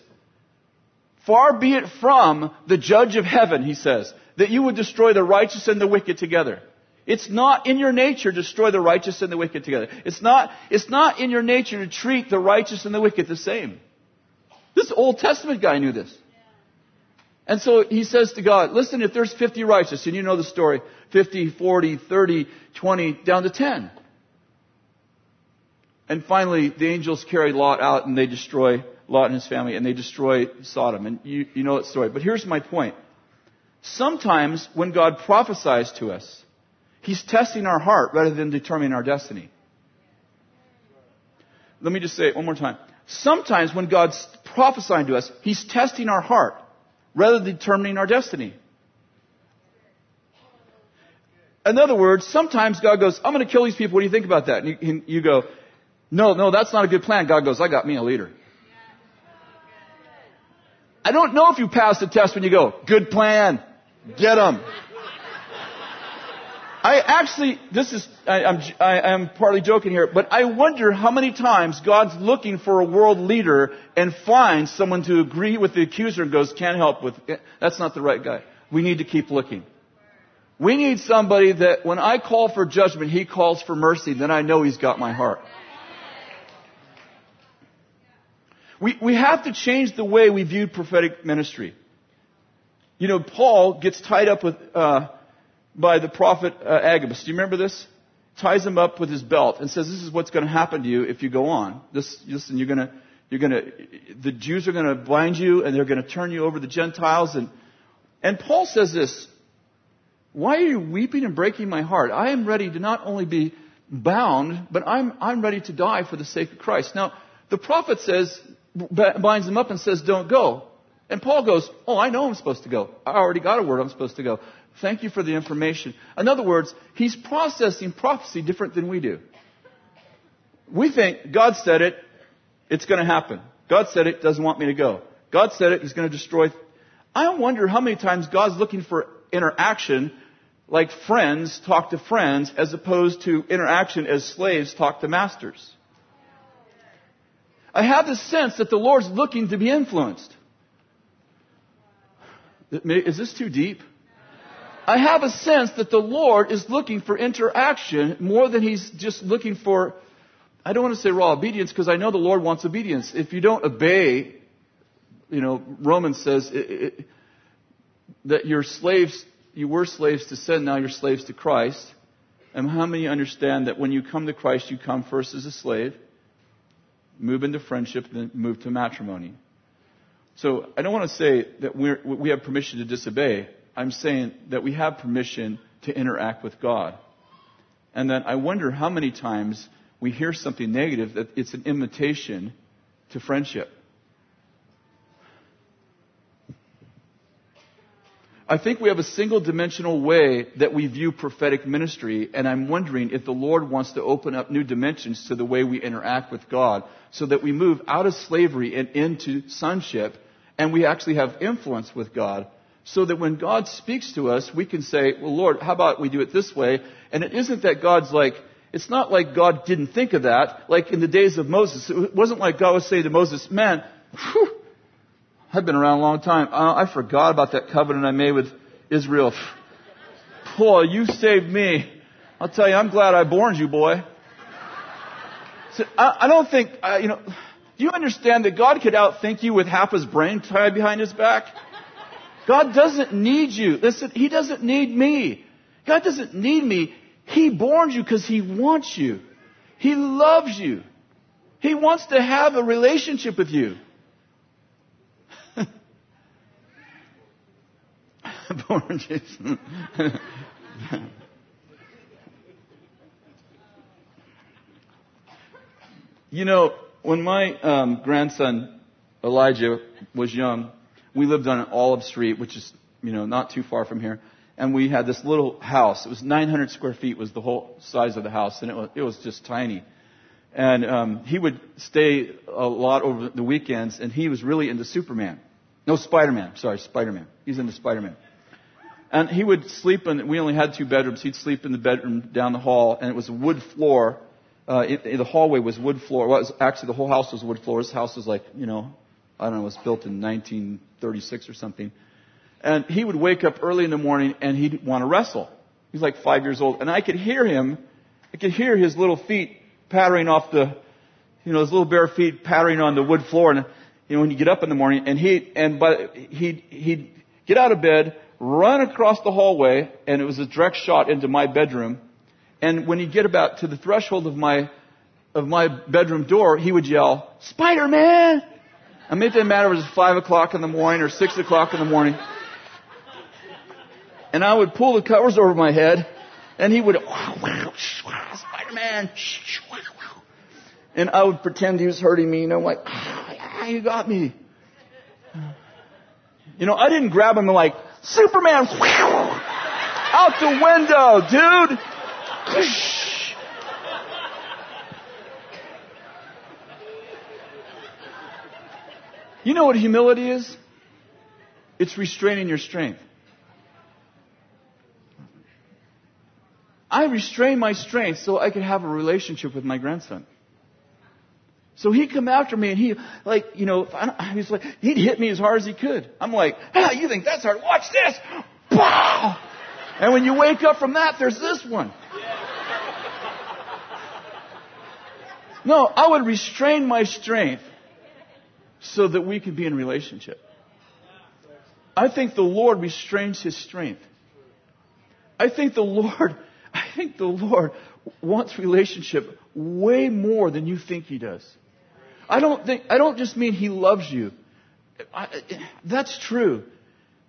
Far be it from the judge of heaven, he says, that you would destroy the righteous and the wicked together. It's not in your nature to destroy the righteous and the wicked together. It's not, it's not in your nature to treat the righteous and the wicked the same. This Old Testament guy knew this. And so he says to God, listen, if there's 50 righteous, and you know the story, 50, 40, 30, 20, down to 10. And finally, the angels carry Lot out and they destroy Lot and his family and they destroy Sodom. And you, you know that story. But here's my point. Sometimes when God prophesies to us, He's testing our heart rather than determining our destiny. Let me just say it one more time. Sometimes when God's prophesying to us, He's testing our heart rather than determining our destiny. In other words, sometimes God goes, I'm going to kill these people. What do you think about that? And you, you go, no, no, that's not a good plan. God goes, I got me a leader. I don't know if you pass the test when you go, good plan. Get them. I actually, this is, I, I'm, I, I'm partly joking here, but I wonder how many times God's looking for a world leader and finds someone to agree with the accuser and goes, can't help with, that's not the right guy. We need to keep looking. We need somebody that when I call for judgment, he calls for mercy, then I know he's got my heart. We, we have to change the way we view prophetic ministry. You know, Paul gets tied up with, uh, by the prophet uh, Agabus. Do you remember this? Ties him up with his belt and says, "This is what's going to happen to you if you go on. This, listen, you're going to, you're going to, the Jews are going to blind you and they're going to turn you over to the Gentiles." And and Paul says this: "Why are you weeping and breaking my heart? I am ready to not only be bound, but I'm I'm ready to die for the sake of Christ." Now, the prophet says, binds him up and says, "Don't go." And Paul goes, Oh, I know I'm supposed to go. I already got a word I'm supposed to go. Thank you for the information. In other words, he's processing prophecy different than we do. We think God said it, it's going to happen. God said it, doesn't want me to go. God said it, he's going to destroy. I wonder how many times God's looking for interaction like friends talk to friends as opposed to interaction as slaves talk to masters. I have the sense that the Lord's looking to be influenced. Is this too deep? I have a sense that the Lord is looking for interaction more than He's just looking for, I don't want to say raw obedience because I know the Lord wants obedience. If you don't obey, you know, Romans says it, it, that you're slaves, you were slaves to sin, now you're slaves to Christ. And how many understand that when you come to Christ, you come first as a slave, move into friendship, then move to matrimony? So I don't want to say that we're, we have permission to disobey. I'm saying that we have permission to interact with God. And then I wonder how many times we hear something negative that it's an invitation to friendship. I think we have a single dimensional way that we view prophetic ministry, and I'm wondering if the Lord wants to open up new dimensions to the way we interact with God so that we move out of slavery and into sonship, and we actually have influence with God so that when God speaks to us, we can say, well, Lord, how about we do it this way? And it isn't that God's like, it's not like God didn't think of that, like in the days of Moses. It wasn't like God was saying to Moses, man, whew, I've been around a long time. I forgot about that covenant I made with Israel. <laughs> Boy, you saved me. I'll tell you, I'm glad I born you, boy. So I, I don't think, uh, you know, do you understand that God could outthink you with half his brain tied behind his back? God doesn't need you. Listen, He doesn't need me. God doesn't need me. He born you because He wants you. He loves you. He wants to have a relationship with you. <laughs> born Jason. <laughs> you know, when my um, grandson Elijah was young, we lived on an Olive Street, which is, you know, not too far from here. And we had this little house. It was 900 square feet was the whole size of the house, and it was, it was just tiny. And um, he would stay a lot over the weekends, and he was really into Superman. No, Spider-Man. Sorry, Spider-Man. He's into Spider-Man. And he would sleep in, we only had two bedrooms. He'd sleep in the bedroom down the hall, and it was a wood floor. Uh, in, in the hallway was wood floor. Well, it was, actually, the whole house was wood floor. His house was like, you know, I don't know, it was built in 1936 or something. And he would wake up early in the morning and he'd want to wrestle. He's like five years old. And I could hear him, I could hear his little feet pattering off the, you know, his little bare feet pattering on the wood floor. And, you know, when he'd get up in the morning and he, and but he'd, he'd get out of bed, run across the hallway, and it was a direct shot into my bedroom. And when he'd get about to the threshold of my, of my bedroom door, he would yell, Spider-Man! I mean, it didn't matter if it was 5 o'clock in the morning or 6 o'clock in the morning. And I would pull the covers over my head, and he would, wow wow Spider-Man, and I would pretend he was hurting me, you know, like, ah, you got me. You know, I didn't grab him and like, Superman, out the window, dude. You know what humility is? It's restraining your strength. I restrain my strength so I could have a relationship with my grandson. So he'd come after me and he, like, you know, he's like, he'd hit me as hard as he could. I'm like, ah, you think that's hard? Watch this! And when you wake up from that, there's this one. No, I would restrain my strength so that we could be in relationship. I think the Lord restrains his strength. I think the Lord, <laughs> I think the Lord wants relationship way more than you think he does. I don't think, I don't just mean he loves you. I, that's true.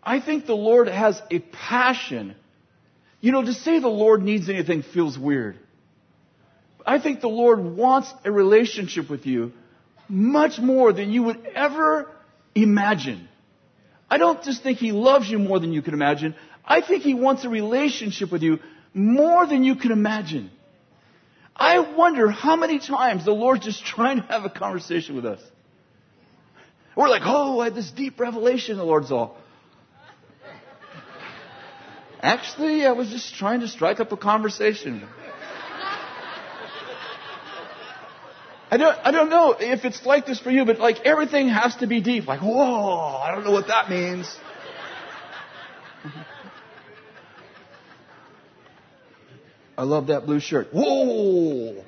I think the Lord has a passion. You know, to say the Lord needs anything feels weird. I think the Lord wants a relationship with you much more than you would ever imagine. I don't just think He loves you more than you can imagine. I think He wants a relationship with you more than you can imagine. I wonder how many times the Lord's just trying to have a conversation with us. We're like, oh, I had this deep revelation. The Lord's all. Actually, I was just trying to strike up a conversation. I don't, I don't know if it's like this for you, but like everything has to be deep. Like, whoa, I don't know what that means. <laughs> I love that blue shirt. Whoa!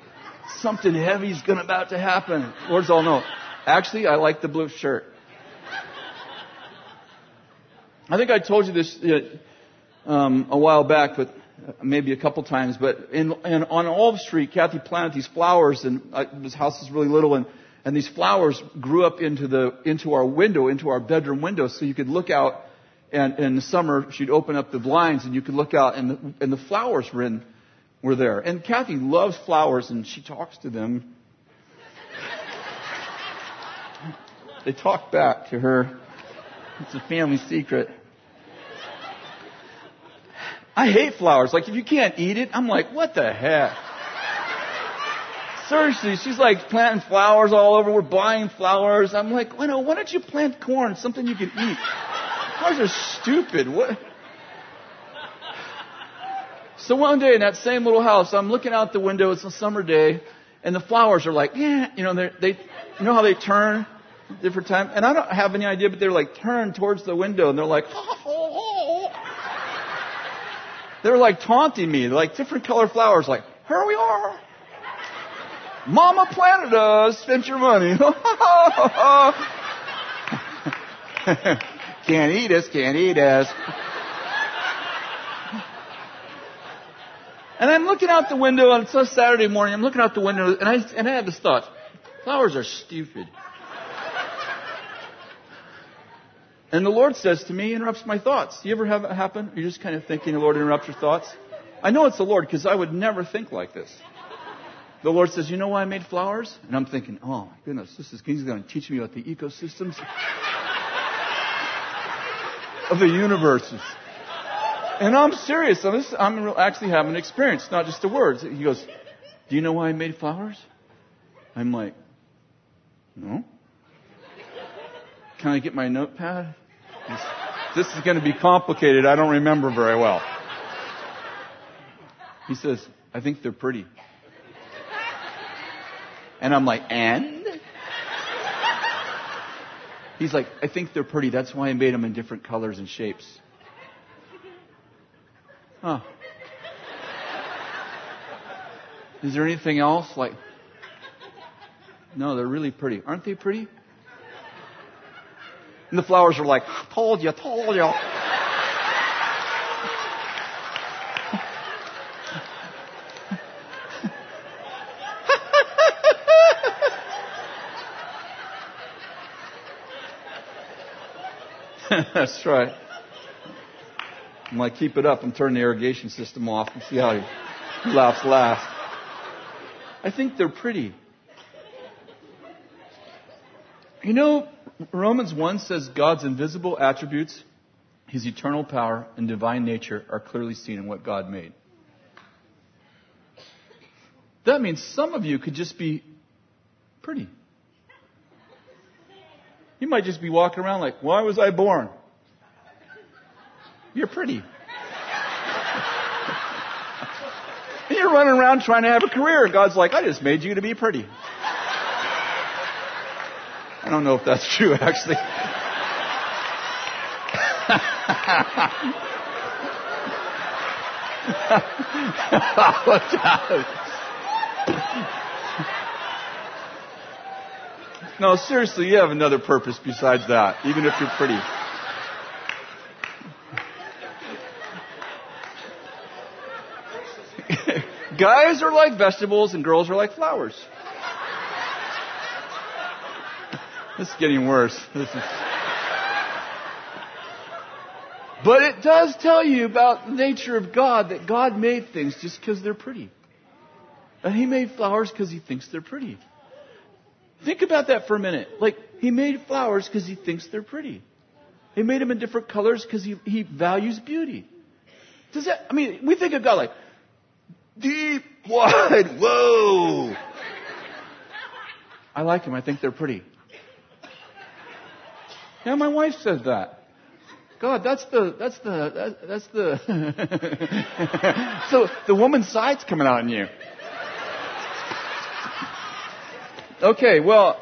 Something heavy's gonna about to happen. Lord's all know. Actually, I like the blue shirt. I think I told you this uh, um, a while back, but maybe a couple times. But in, in on Olive Street, Kathy planted these flowers, and uh, this house is really little, and and these flowers grew up into the into our window, into our bedroom window, so you could look out. And, in the summer, she'd open up the blinds, and you could look out, and the, and the flowers were in were there. And Kathy loves flowers and she talks to them. <laughs> they talk back to her. It's a family secret. I hate flowers. Like, if you can't eat it, I'm like, what the heck? Seriously, she's like planting flowers all over. We're buying flowers. I'm like, well, no, why don't you plant corn, something you can eat? Flowers are stupid. What? So one day in that same little house, I'm looking out the window. It's a summer day, and the flowers are like, yeah, you know, they, you know how they turn different time, and I don't have any idea, but they're like turned towards the window, and they're like, <laughs> oh, they're like taunting me, like different color flowers, like, here we are. Mama planted us, spent your money. <laughs> can't eat us, can't eat us. And I'm looking out the window, and it's a Saturday morning. I'm looking out the window, and I, and I had this thought flowers are stupid. And the Lord says to me, interrupts my thoughts. Do you ever have it happen? You're just kind of thinking the Lord interrupts your thoughts? I know it's the Lord because I would never think like this. The Lord says, You know why I made flowers? And I'm thinking, Oh my goodness, this is, He's going to teach me about the ecosystems of the universes. And I'm serious. So this, I'm actually having an experience, not just the words. He goes, Do you know why I made flowers? I'm like, No. Can I get my notepad? This, is going to be complicated. I don't remember very well. He says, I think they're pretty. And I'm like, and? He's like, I think they're pretty. That's why I made them in different colors and shapes. Huh. Is there anything else? Like, no, they're really pretty. Aren't they pretty? And the flowers are like, told you, told you. <laughs> That's right. I'm like, keep it up and turn the irrigation system off and see how he laughs last. I think they're pretty. You know, Romans 1 says God's invisible attributes, his eternal power, and divine nature are clearly seen in what God made. That means some of you could just be pretty. You might just be walking around like, why was I born? You're pretty. and <laughs> you're running around trying to have a career. God's like, I just made you to be pretty. I don't know if that's true, actually. <laughs> no, seriously, you have another purpose besides that, even if you're pretty. <laughs> Guys are like vegetables and girls are like flowers. This is getting worse. This is... But it does tell you about the nature of God that God made things just because they're pretty. And He made flowers because He thinks they're pretty. Think about that for a minute. Like, He made flowers because He thinks they're pretty. He made them in different colors because he, he values beauty. Does that, I mean, we think of God like, deep, wide, whoa. I like them. I think they're pretty. Yeah, my wife says that. God, that's the, that's the, that's the, <laughs> so the woman's side's coming out in you. Okay, well,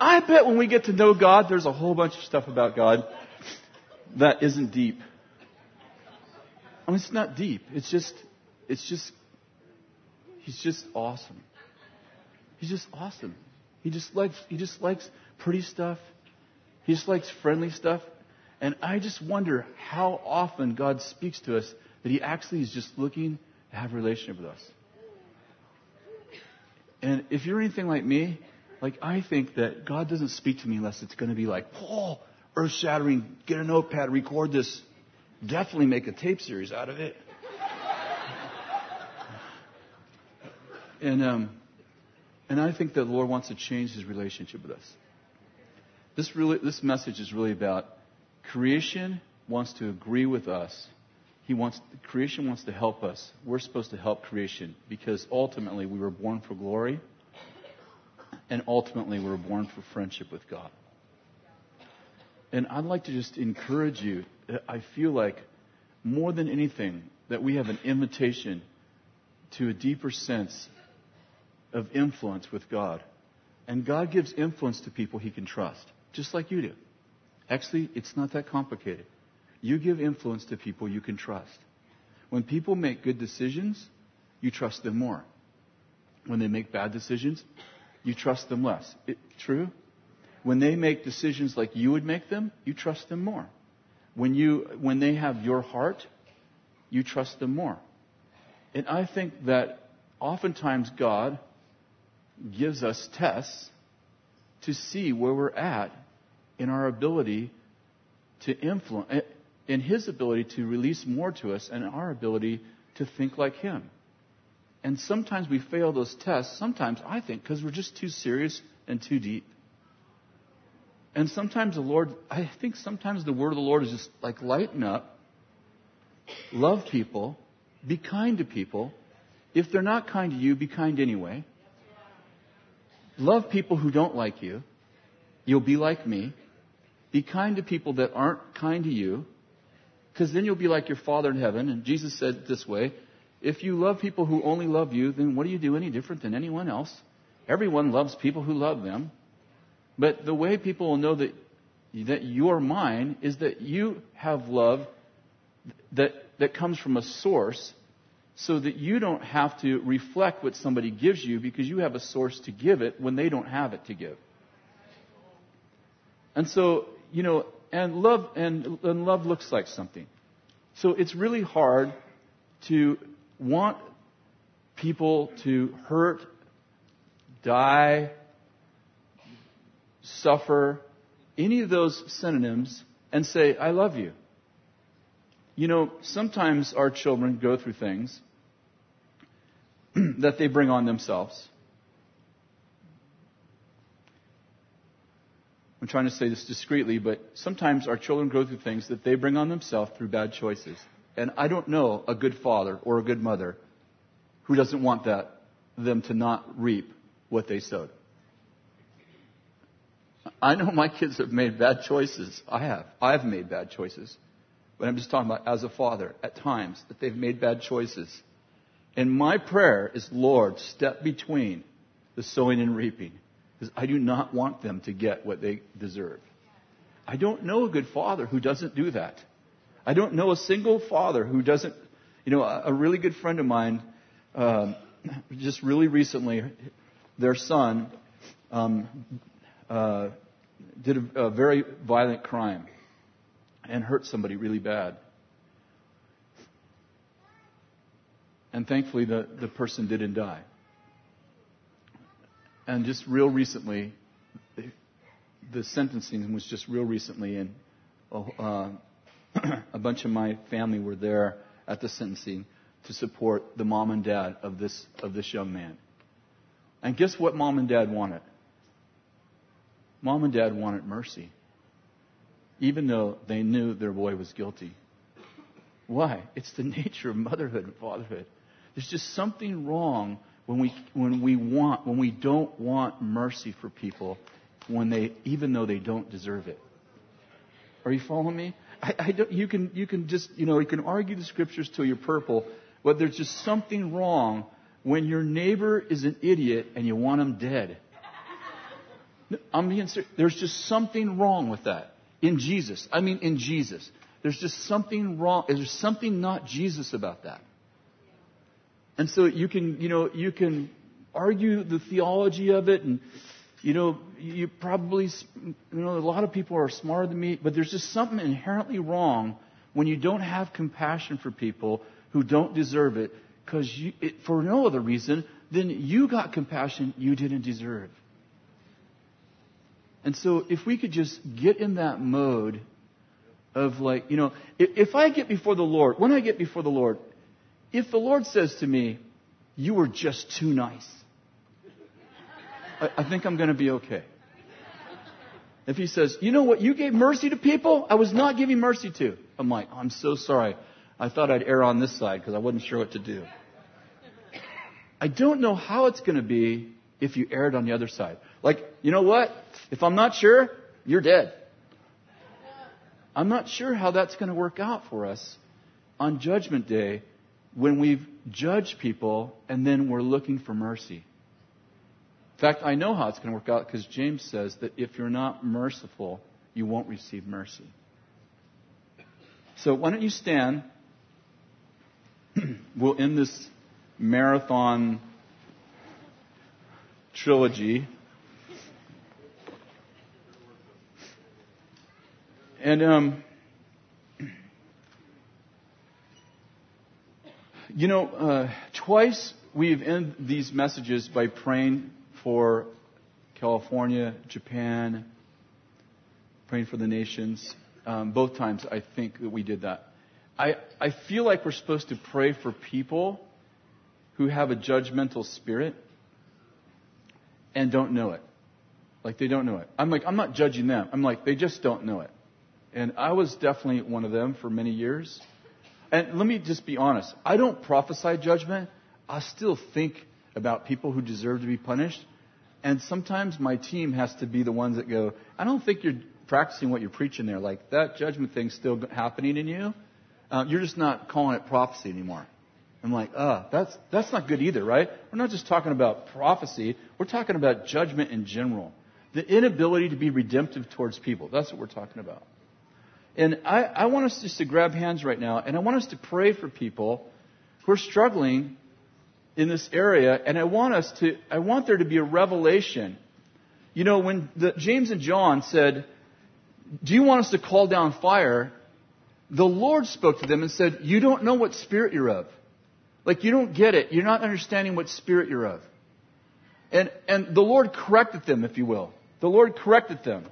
I bet when we get to know God, there's a whole bunch of stuff about God that isn't deep. I mean, it's not deep. It's just, it's just, he's just awesome. He's just awesome. He just likes, he just likes pretty stuff. He just likes friendly stuff. And I just wonder how often God speaks to us that he actually is just looking to have a relationship with us. And if you're anything like me, like I think that God doesn't speak to me unless it's going to be like, Paul, earth shattering, get a notepad, record this, definitely make a tape series out of it. And um, and I think that the Lord wants to change His relationship with us. This really, this message is really about creation wants to agree with us. He wants creation wants to help us. We're supposed to help creation because ultimately we were born for glory, and ultimately we were born for friendship with God. And I'd like to just encourage you. I feel like more than anything that we have an invitation to a deeper sense of influence with God. And God gives influence to people he can trust, just like you do. Actually, it's not that complicated. You give influence to people you can trust. When people make good decisions, you trust them more. When they make bad decisions, you trust them less. It, true? When they make decisions like you would make them, you trust them more. When, you, when they have your heart, you trust them more. And I think that oftentimes God gives us tests to see where we're at in our ability to influence, eh, in His ability to release more to us, and our ability to think like Him. And sometimes we fail those tests, sometimes I think because we're just too serious and too deep. And sometimes the Lord, I think sometimes the word of the Lord is just like lighten up, love people, be kind to people. If they're not kind to you, be kind anyway. Love people who don't like you. You'll be like me. Be kind to people that aren't kind to you, because then you'll be like your Father in heaven. And Jesus said it this way If you love people who only love you, then what do you do any different than anyone else? Everyone loves people who love them. But the way people will know that, that you're mine is that you have love that, that comes from a source so that you don't have to reflect what somebody gives you because you have a source to give it when they don't have it to give. And so, you know, and love and, and love looks like something. So it's really hard to want people to hurt, die, suffer, any of those synonyms, and say, I love you. You know, sometimes our children go through things <clears throat> that they bring on themselves. I'm trying to say this discreetly, but sometimes our children go through things that they bring on themselves through bad choices. And I don't know a good father or a good mother who doesn't want that, them to not reap what they sowed. I know my kids have made bad choices. I have. I've made bad choices. But I'm just talking about as a father, at times, that they've made bad choices. And my prayer is, Lord, step between the sowing and reaping. Because I do not want them to get what they deserve. I don't know a good father who doesn't do that. I don't know a single father who doesn't, you know, a, a really good friend of mine, um, just really recently, their son um, uh, did a, a very violent crime and hurt somebody really bad. And thankfully, the, the person didn't die. And just real recently, the sentencing was just real recently, and uh, <clears throat> a bunch of my family were there at the sentencing to support the mom and dad of this of this young man. And guess what mom and dad wanted? Mom and dad wanted mercy, even though they knew their boy was guilty. Why? It's the <laughs> nature of motherhood and fatherhood. There's just something wrong when we when we want when we don't want mercy for people when they even though they don't deserve it. Are you following me? I, I don't, you can you can just you know you can argue the scriptures till you're purple, but there's just something wrong when your neighbor is an idiot and you want him dead. I'm being serious. There's just something wrong with that in Jesus. I mean, in Jesus. There's just something wrong. There's something not Jesus about that. And so you can, you know, you can argue the theology of it and you know, you probably, you know, a lot of people are smarter than me, but there's just something inherently wrong when you don't have compassion for people who don't deserve it, because for no other reason than you got compassion you didn't deserve. And so if we could just get in that mode of like, you know, if, if I get before the Lord, when I get before the Lord, if the Lord says to me, you were just too nice, I, I think I'm going to be okay. If he says, you know what, you gave mercy to people I was not giving mercy to. I'm like, I'm so sorry. I thought I'd err on this side because I wasn't sure what to do. I don't know how it's going to be if you erred on the other side. Like, you know what? If I'm not sure, you're dead. I'm not sure how that's going to work out for us on Judgment Day when we've judged people and then we're looking for mercy. In fact, I know how it's going to work out because James says that if you're not merciful, you won't receive mercy. So why don't you stand? <clears throat> we'll end this marathon trilogy. And um, you know, uh, twice we've ended these messages by praying for California, Japan, praying for the nations. Um, both times I think that we did that. I, I feel like we're supposed to pray for people who have a judgmental spirit and don't know it. Like they don't know it. I'm like, I'm not judging them. I'm like, they just don't know it. And I was definitely one of them for many years. And let me just be honest. I don't prophesy judgment. I still think about people who deserve to be punished. And sometimes my team has to be the ones that go, I don't think you're practicing what you're preaching there. Like that judgment thing's still happening in you. Uh, you're just not calling it prophecy anymore. I'm like, uh, that's, that's not good either, right? We're not just talking about prophecy. We're talking about judgment in general. The inability to be redemptive towards people. That's what we're talking about. And I, I want us just to grab hands right now, and I want us to pray for people who are struggling in this area, and I want us to, I want there to be a revelation. You know, when the, James and John said, Do you want us to call down fire? The Lord spoke to them and said, You don't know what spirit you're of. Like, you don't get it. You're not understanding what spirit you're of. And, and the Lord corrected them, if you will. The Lord corrected them.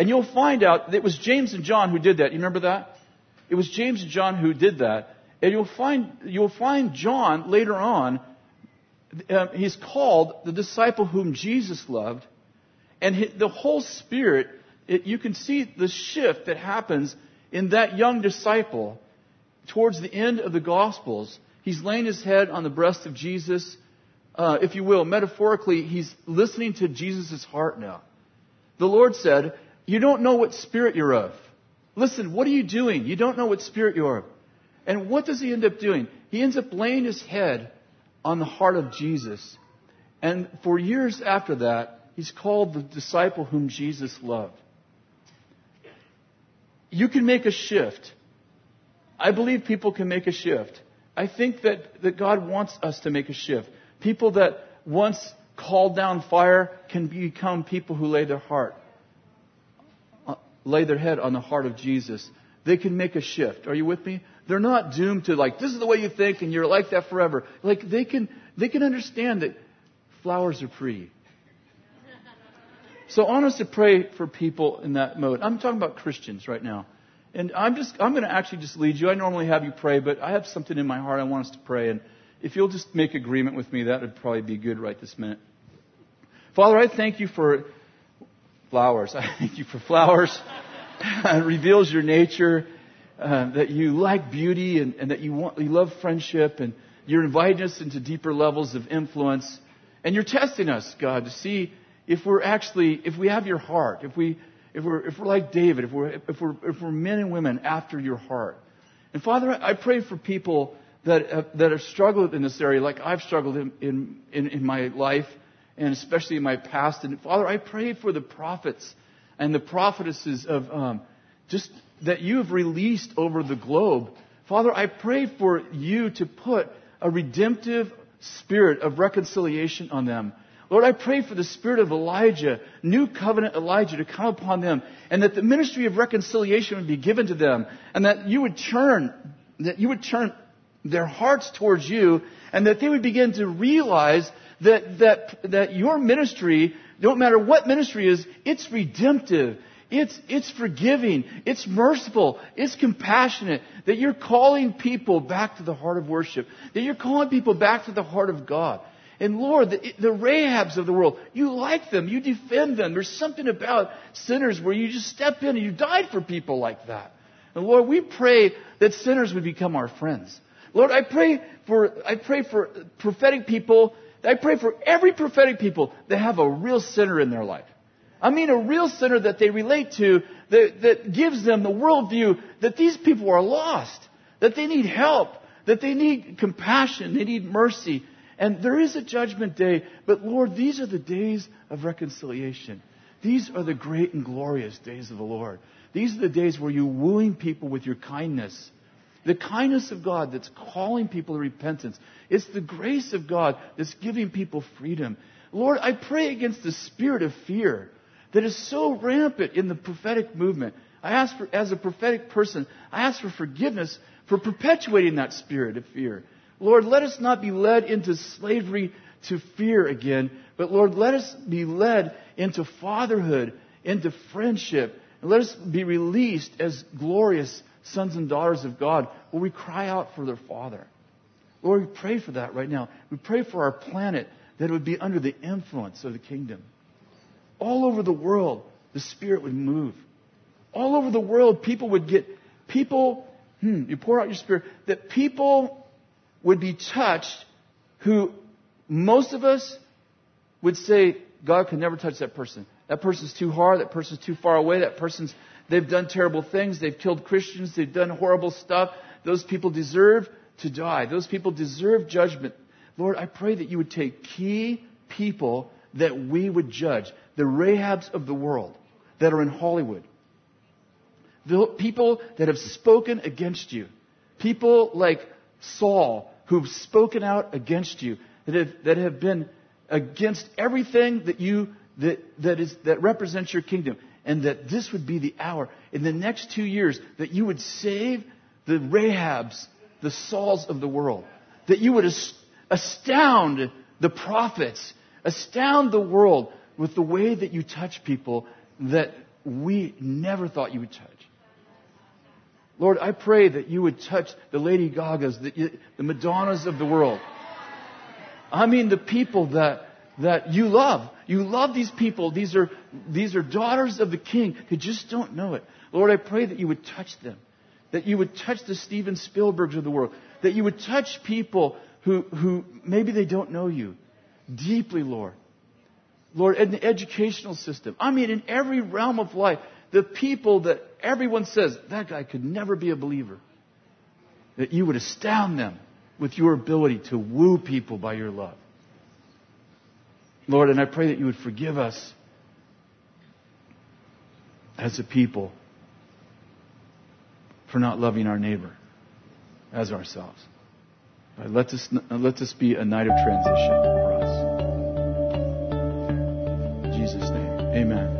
And you'll find out that it was James and John who did that. You remember that? It was James and John who did that. And you'll find, you'll find John later on uh, he's called the disciple whom Jesus loved. And the whole Spirit, it, you can see the shift that happens in that young disciple towards the end of the Gospels. He's laying his head on the breast of Jesus. Uh, if you will, metaphorically, he's listening to Jesus' heart now. The Lord said, You don't know what spirit you're of. Listen, what are you doing? You don't know what spirit you're of. And what does he end up doing? He ends up laying his head on the heart of Jesus. And for years after that, he's called the disciple whom Jesus loved. you can make a shift. I believe people can make a shift. I think that, that God wants us to make a shift. People that once called down fire can become people who lay their heart, lay their head on the heart of Jesus. They can make a shift. Are you with me? They're not doomed to like, this is the way you think and you're like that forever. Like they can, they can understand that flowers are pretty. So us to pray for people in that mode. I'm talking about Christians right now. And I'm just, I'm going to actually just lead you. I normally have you pray, but I have something in my heart I want us to pray. And if you'll just make agreement with me, that would probably be good right this minute. Father, I thank you for flowers. <laughs> I thank you for flowers. <laughs> it reveals your nature, uh, that you like beauty and, and that you want, you love friendship and you're inviting us into deeper levels of influence. And you're testing us, God, to see if we're actually, if we have your heart, if we, if we're, if we're like David, if we're, if we're, if we're men and women after your heart. And Father, I pray for people that have, that have struggled in this area, like I've struggled in, in, in, in my life, and especially in my past. And Father, I pray for the prophets and the prophetesses of um, just that you have released over the globe. Father, I pray for you to put a redemptive spirit of reconciliation on them. Lord, I pray for the spirit of Elijah, new covenant Elijah, to come upon them, and that the ministry of reconciliation would be given to them, and that you would turn, that you would turn their hearts towards you, and that they would begin to realize that, that, that your ministry, no matter what ministry is, it's redemptive. It's, it's forgiving. It's merciful. It's compassionate. That you're calling people back to the heart of worship. That you're calling people back to the heart of God. And Lord, the, the Rahabs of the world, you like them, you defend them. There's something about sinners where you just step in and you died for people like that. And Lord, we pray that sinners would become our friends. Lord, I pray for, I pray for prophetic people. I pray for every prophetic people that have a real sinner in their life. I mean a real sinner that they relate to that, that gives them the worldview that these people are lost, that they need help, that they need compassion, they need mercy, and there is a judgment day, but Lord, these are the days of reconciliation. These are the great and glorious days of the Lord. These are the days where you're wooing people with your kindness. The kindness of God that's calling people to repentance. It's the grace of God that's giving people freedom. Lord, I pray against the spirit of fear that is so rampant in the prophetic movement. I ask for, as a prophetic person, I ask for forgiveness for perpetuating that spirit of fear. Lord, let us not be led into slavery to fear again, but Lord, let us be led into fatherhood, into friendship, and let us be released as glorious sons and daughters of God where we cry out for their Father. Lord, we pray for that right now. We pray for our planet that it would be under the influence of the kingdom. All over the world, the Spirit would move. All over the world, people would get, people, hmm, you pour out your Spirit, that people would be touched who most of us would say, God can never touch that person. That person's too hard. That person's too far away. That person's, they've done terrible things. They've killed Christians. They've done horrible stuff. Those people deserve to die. Those people deserve judgment. Lord, I pray that you would take key people that we would judge. The Rahabs of the world that are in Hollywood. The people that have spoken against you. People like Saul, who've spoken out against you, that have, that have been against everything that you that, that is that represents your kingdom, and that this would be the hour in the next two years that you would save the Rahabs, the Sauls of the world, that you would astound the prophets, astound the world with the way that you touch people that we never thought you would touch. Lord, I pray that you would touch the Lady Gagas, the, the Madonnas of the world. I mean, the people that, that you love. You love these people. These are, these are daughters of the King who just don't know it. Lord, I pray that you would touch them. That you would touch the Steven Spielbergs of the world. That you would touch people who, who maybe they don't know you. Deeply, Lord. Lord, in the educational system. I mean, in every realm of life the people that everyone says, that guy could never be a believer, that you would astound them with your ability to woo people by your love. Lord, and I pray that you would forgive us as a people for not loving our neighbor as ourselves. Let this, let this be a night of transition for us. In Jesus' name, amen.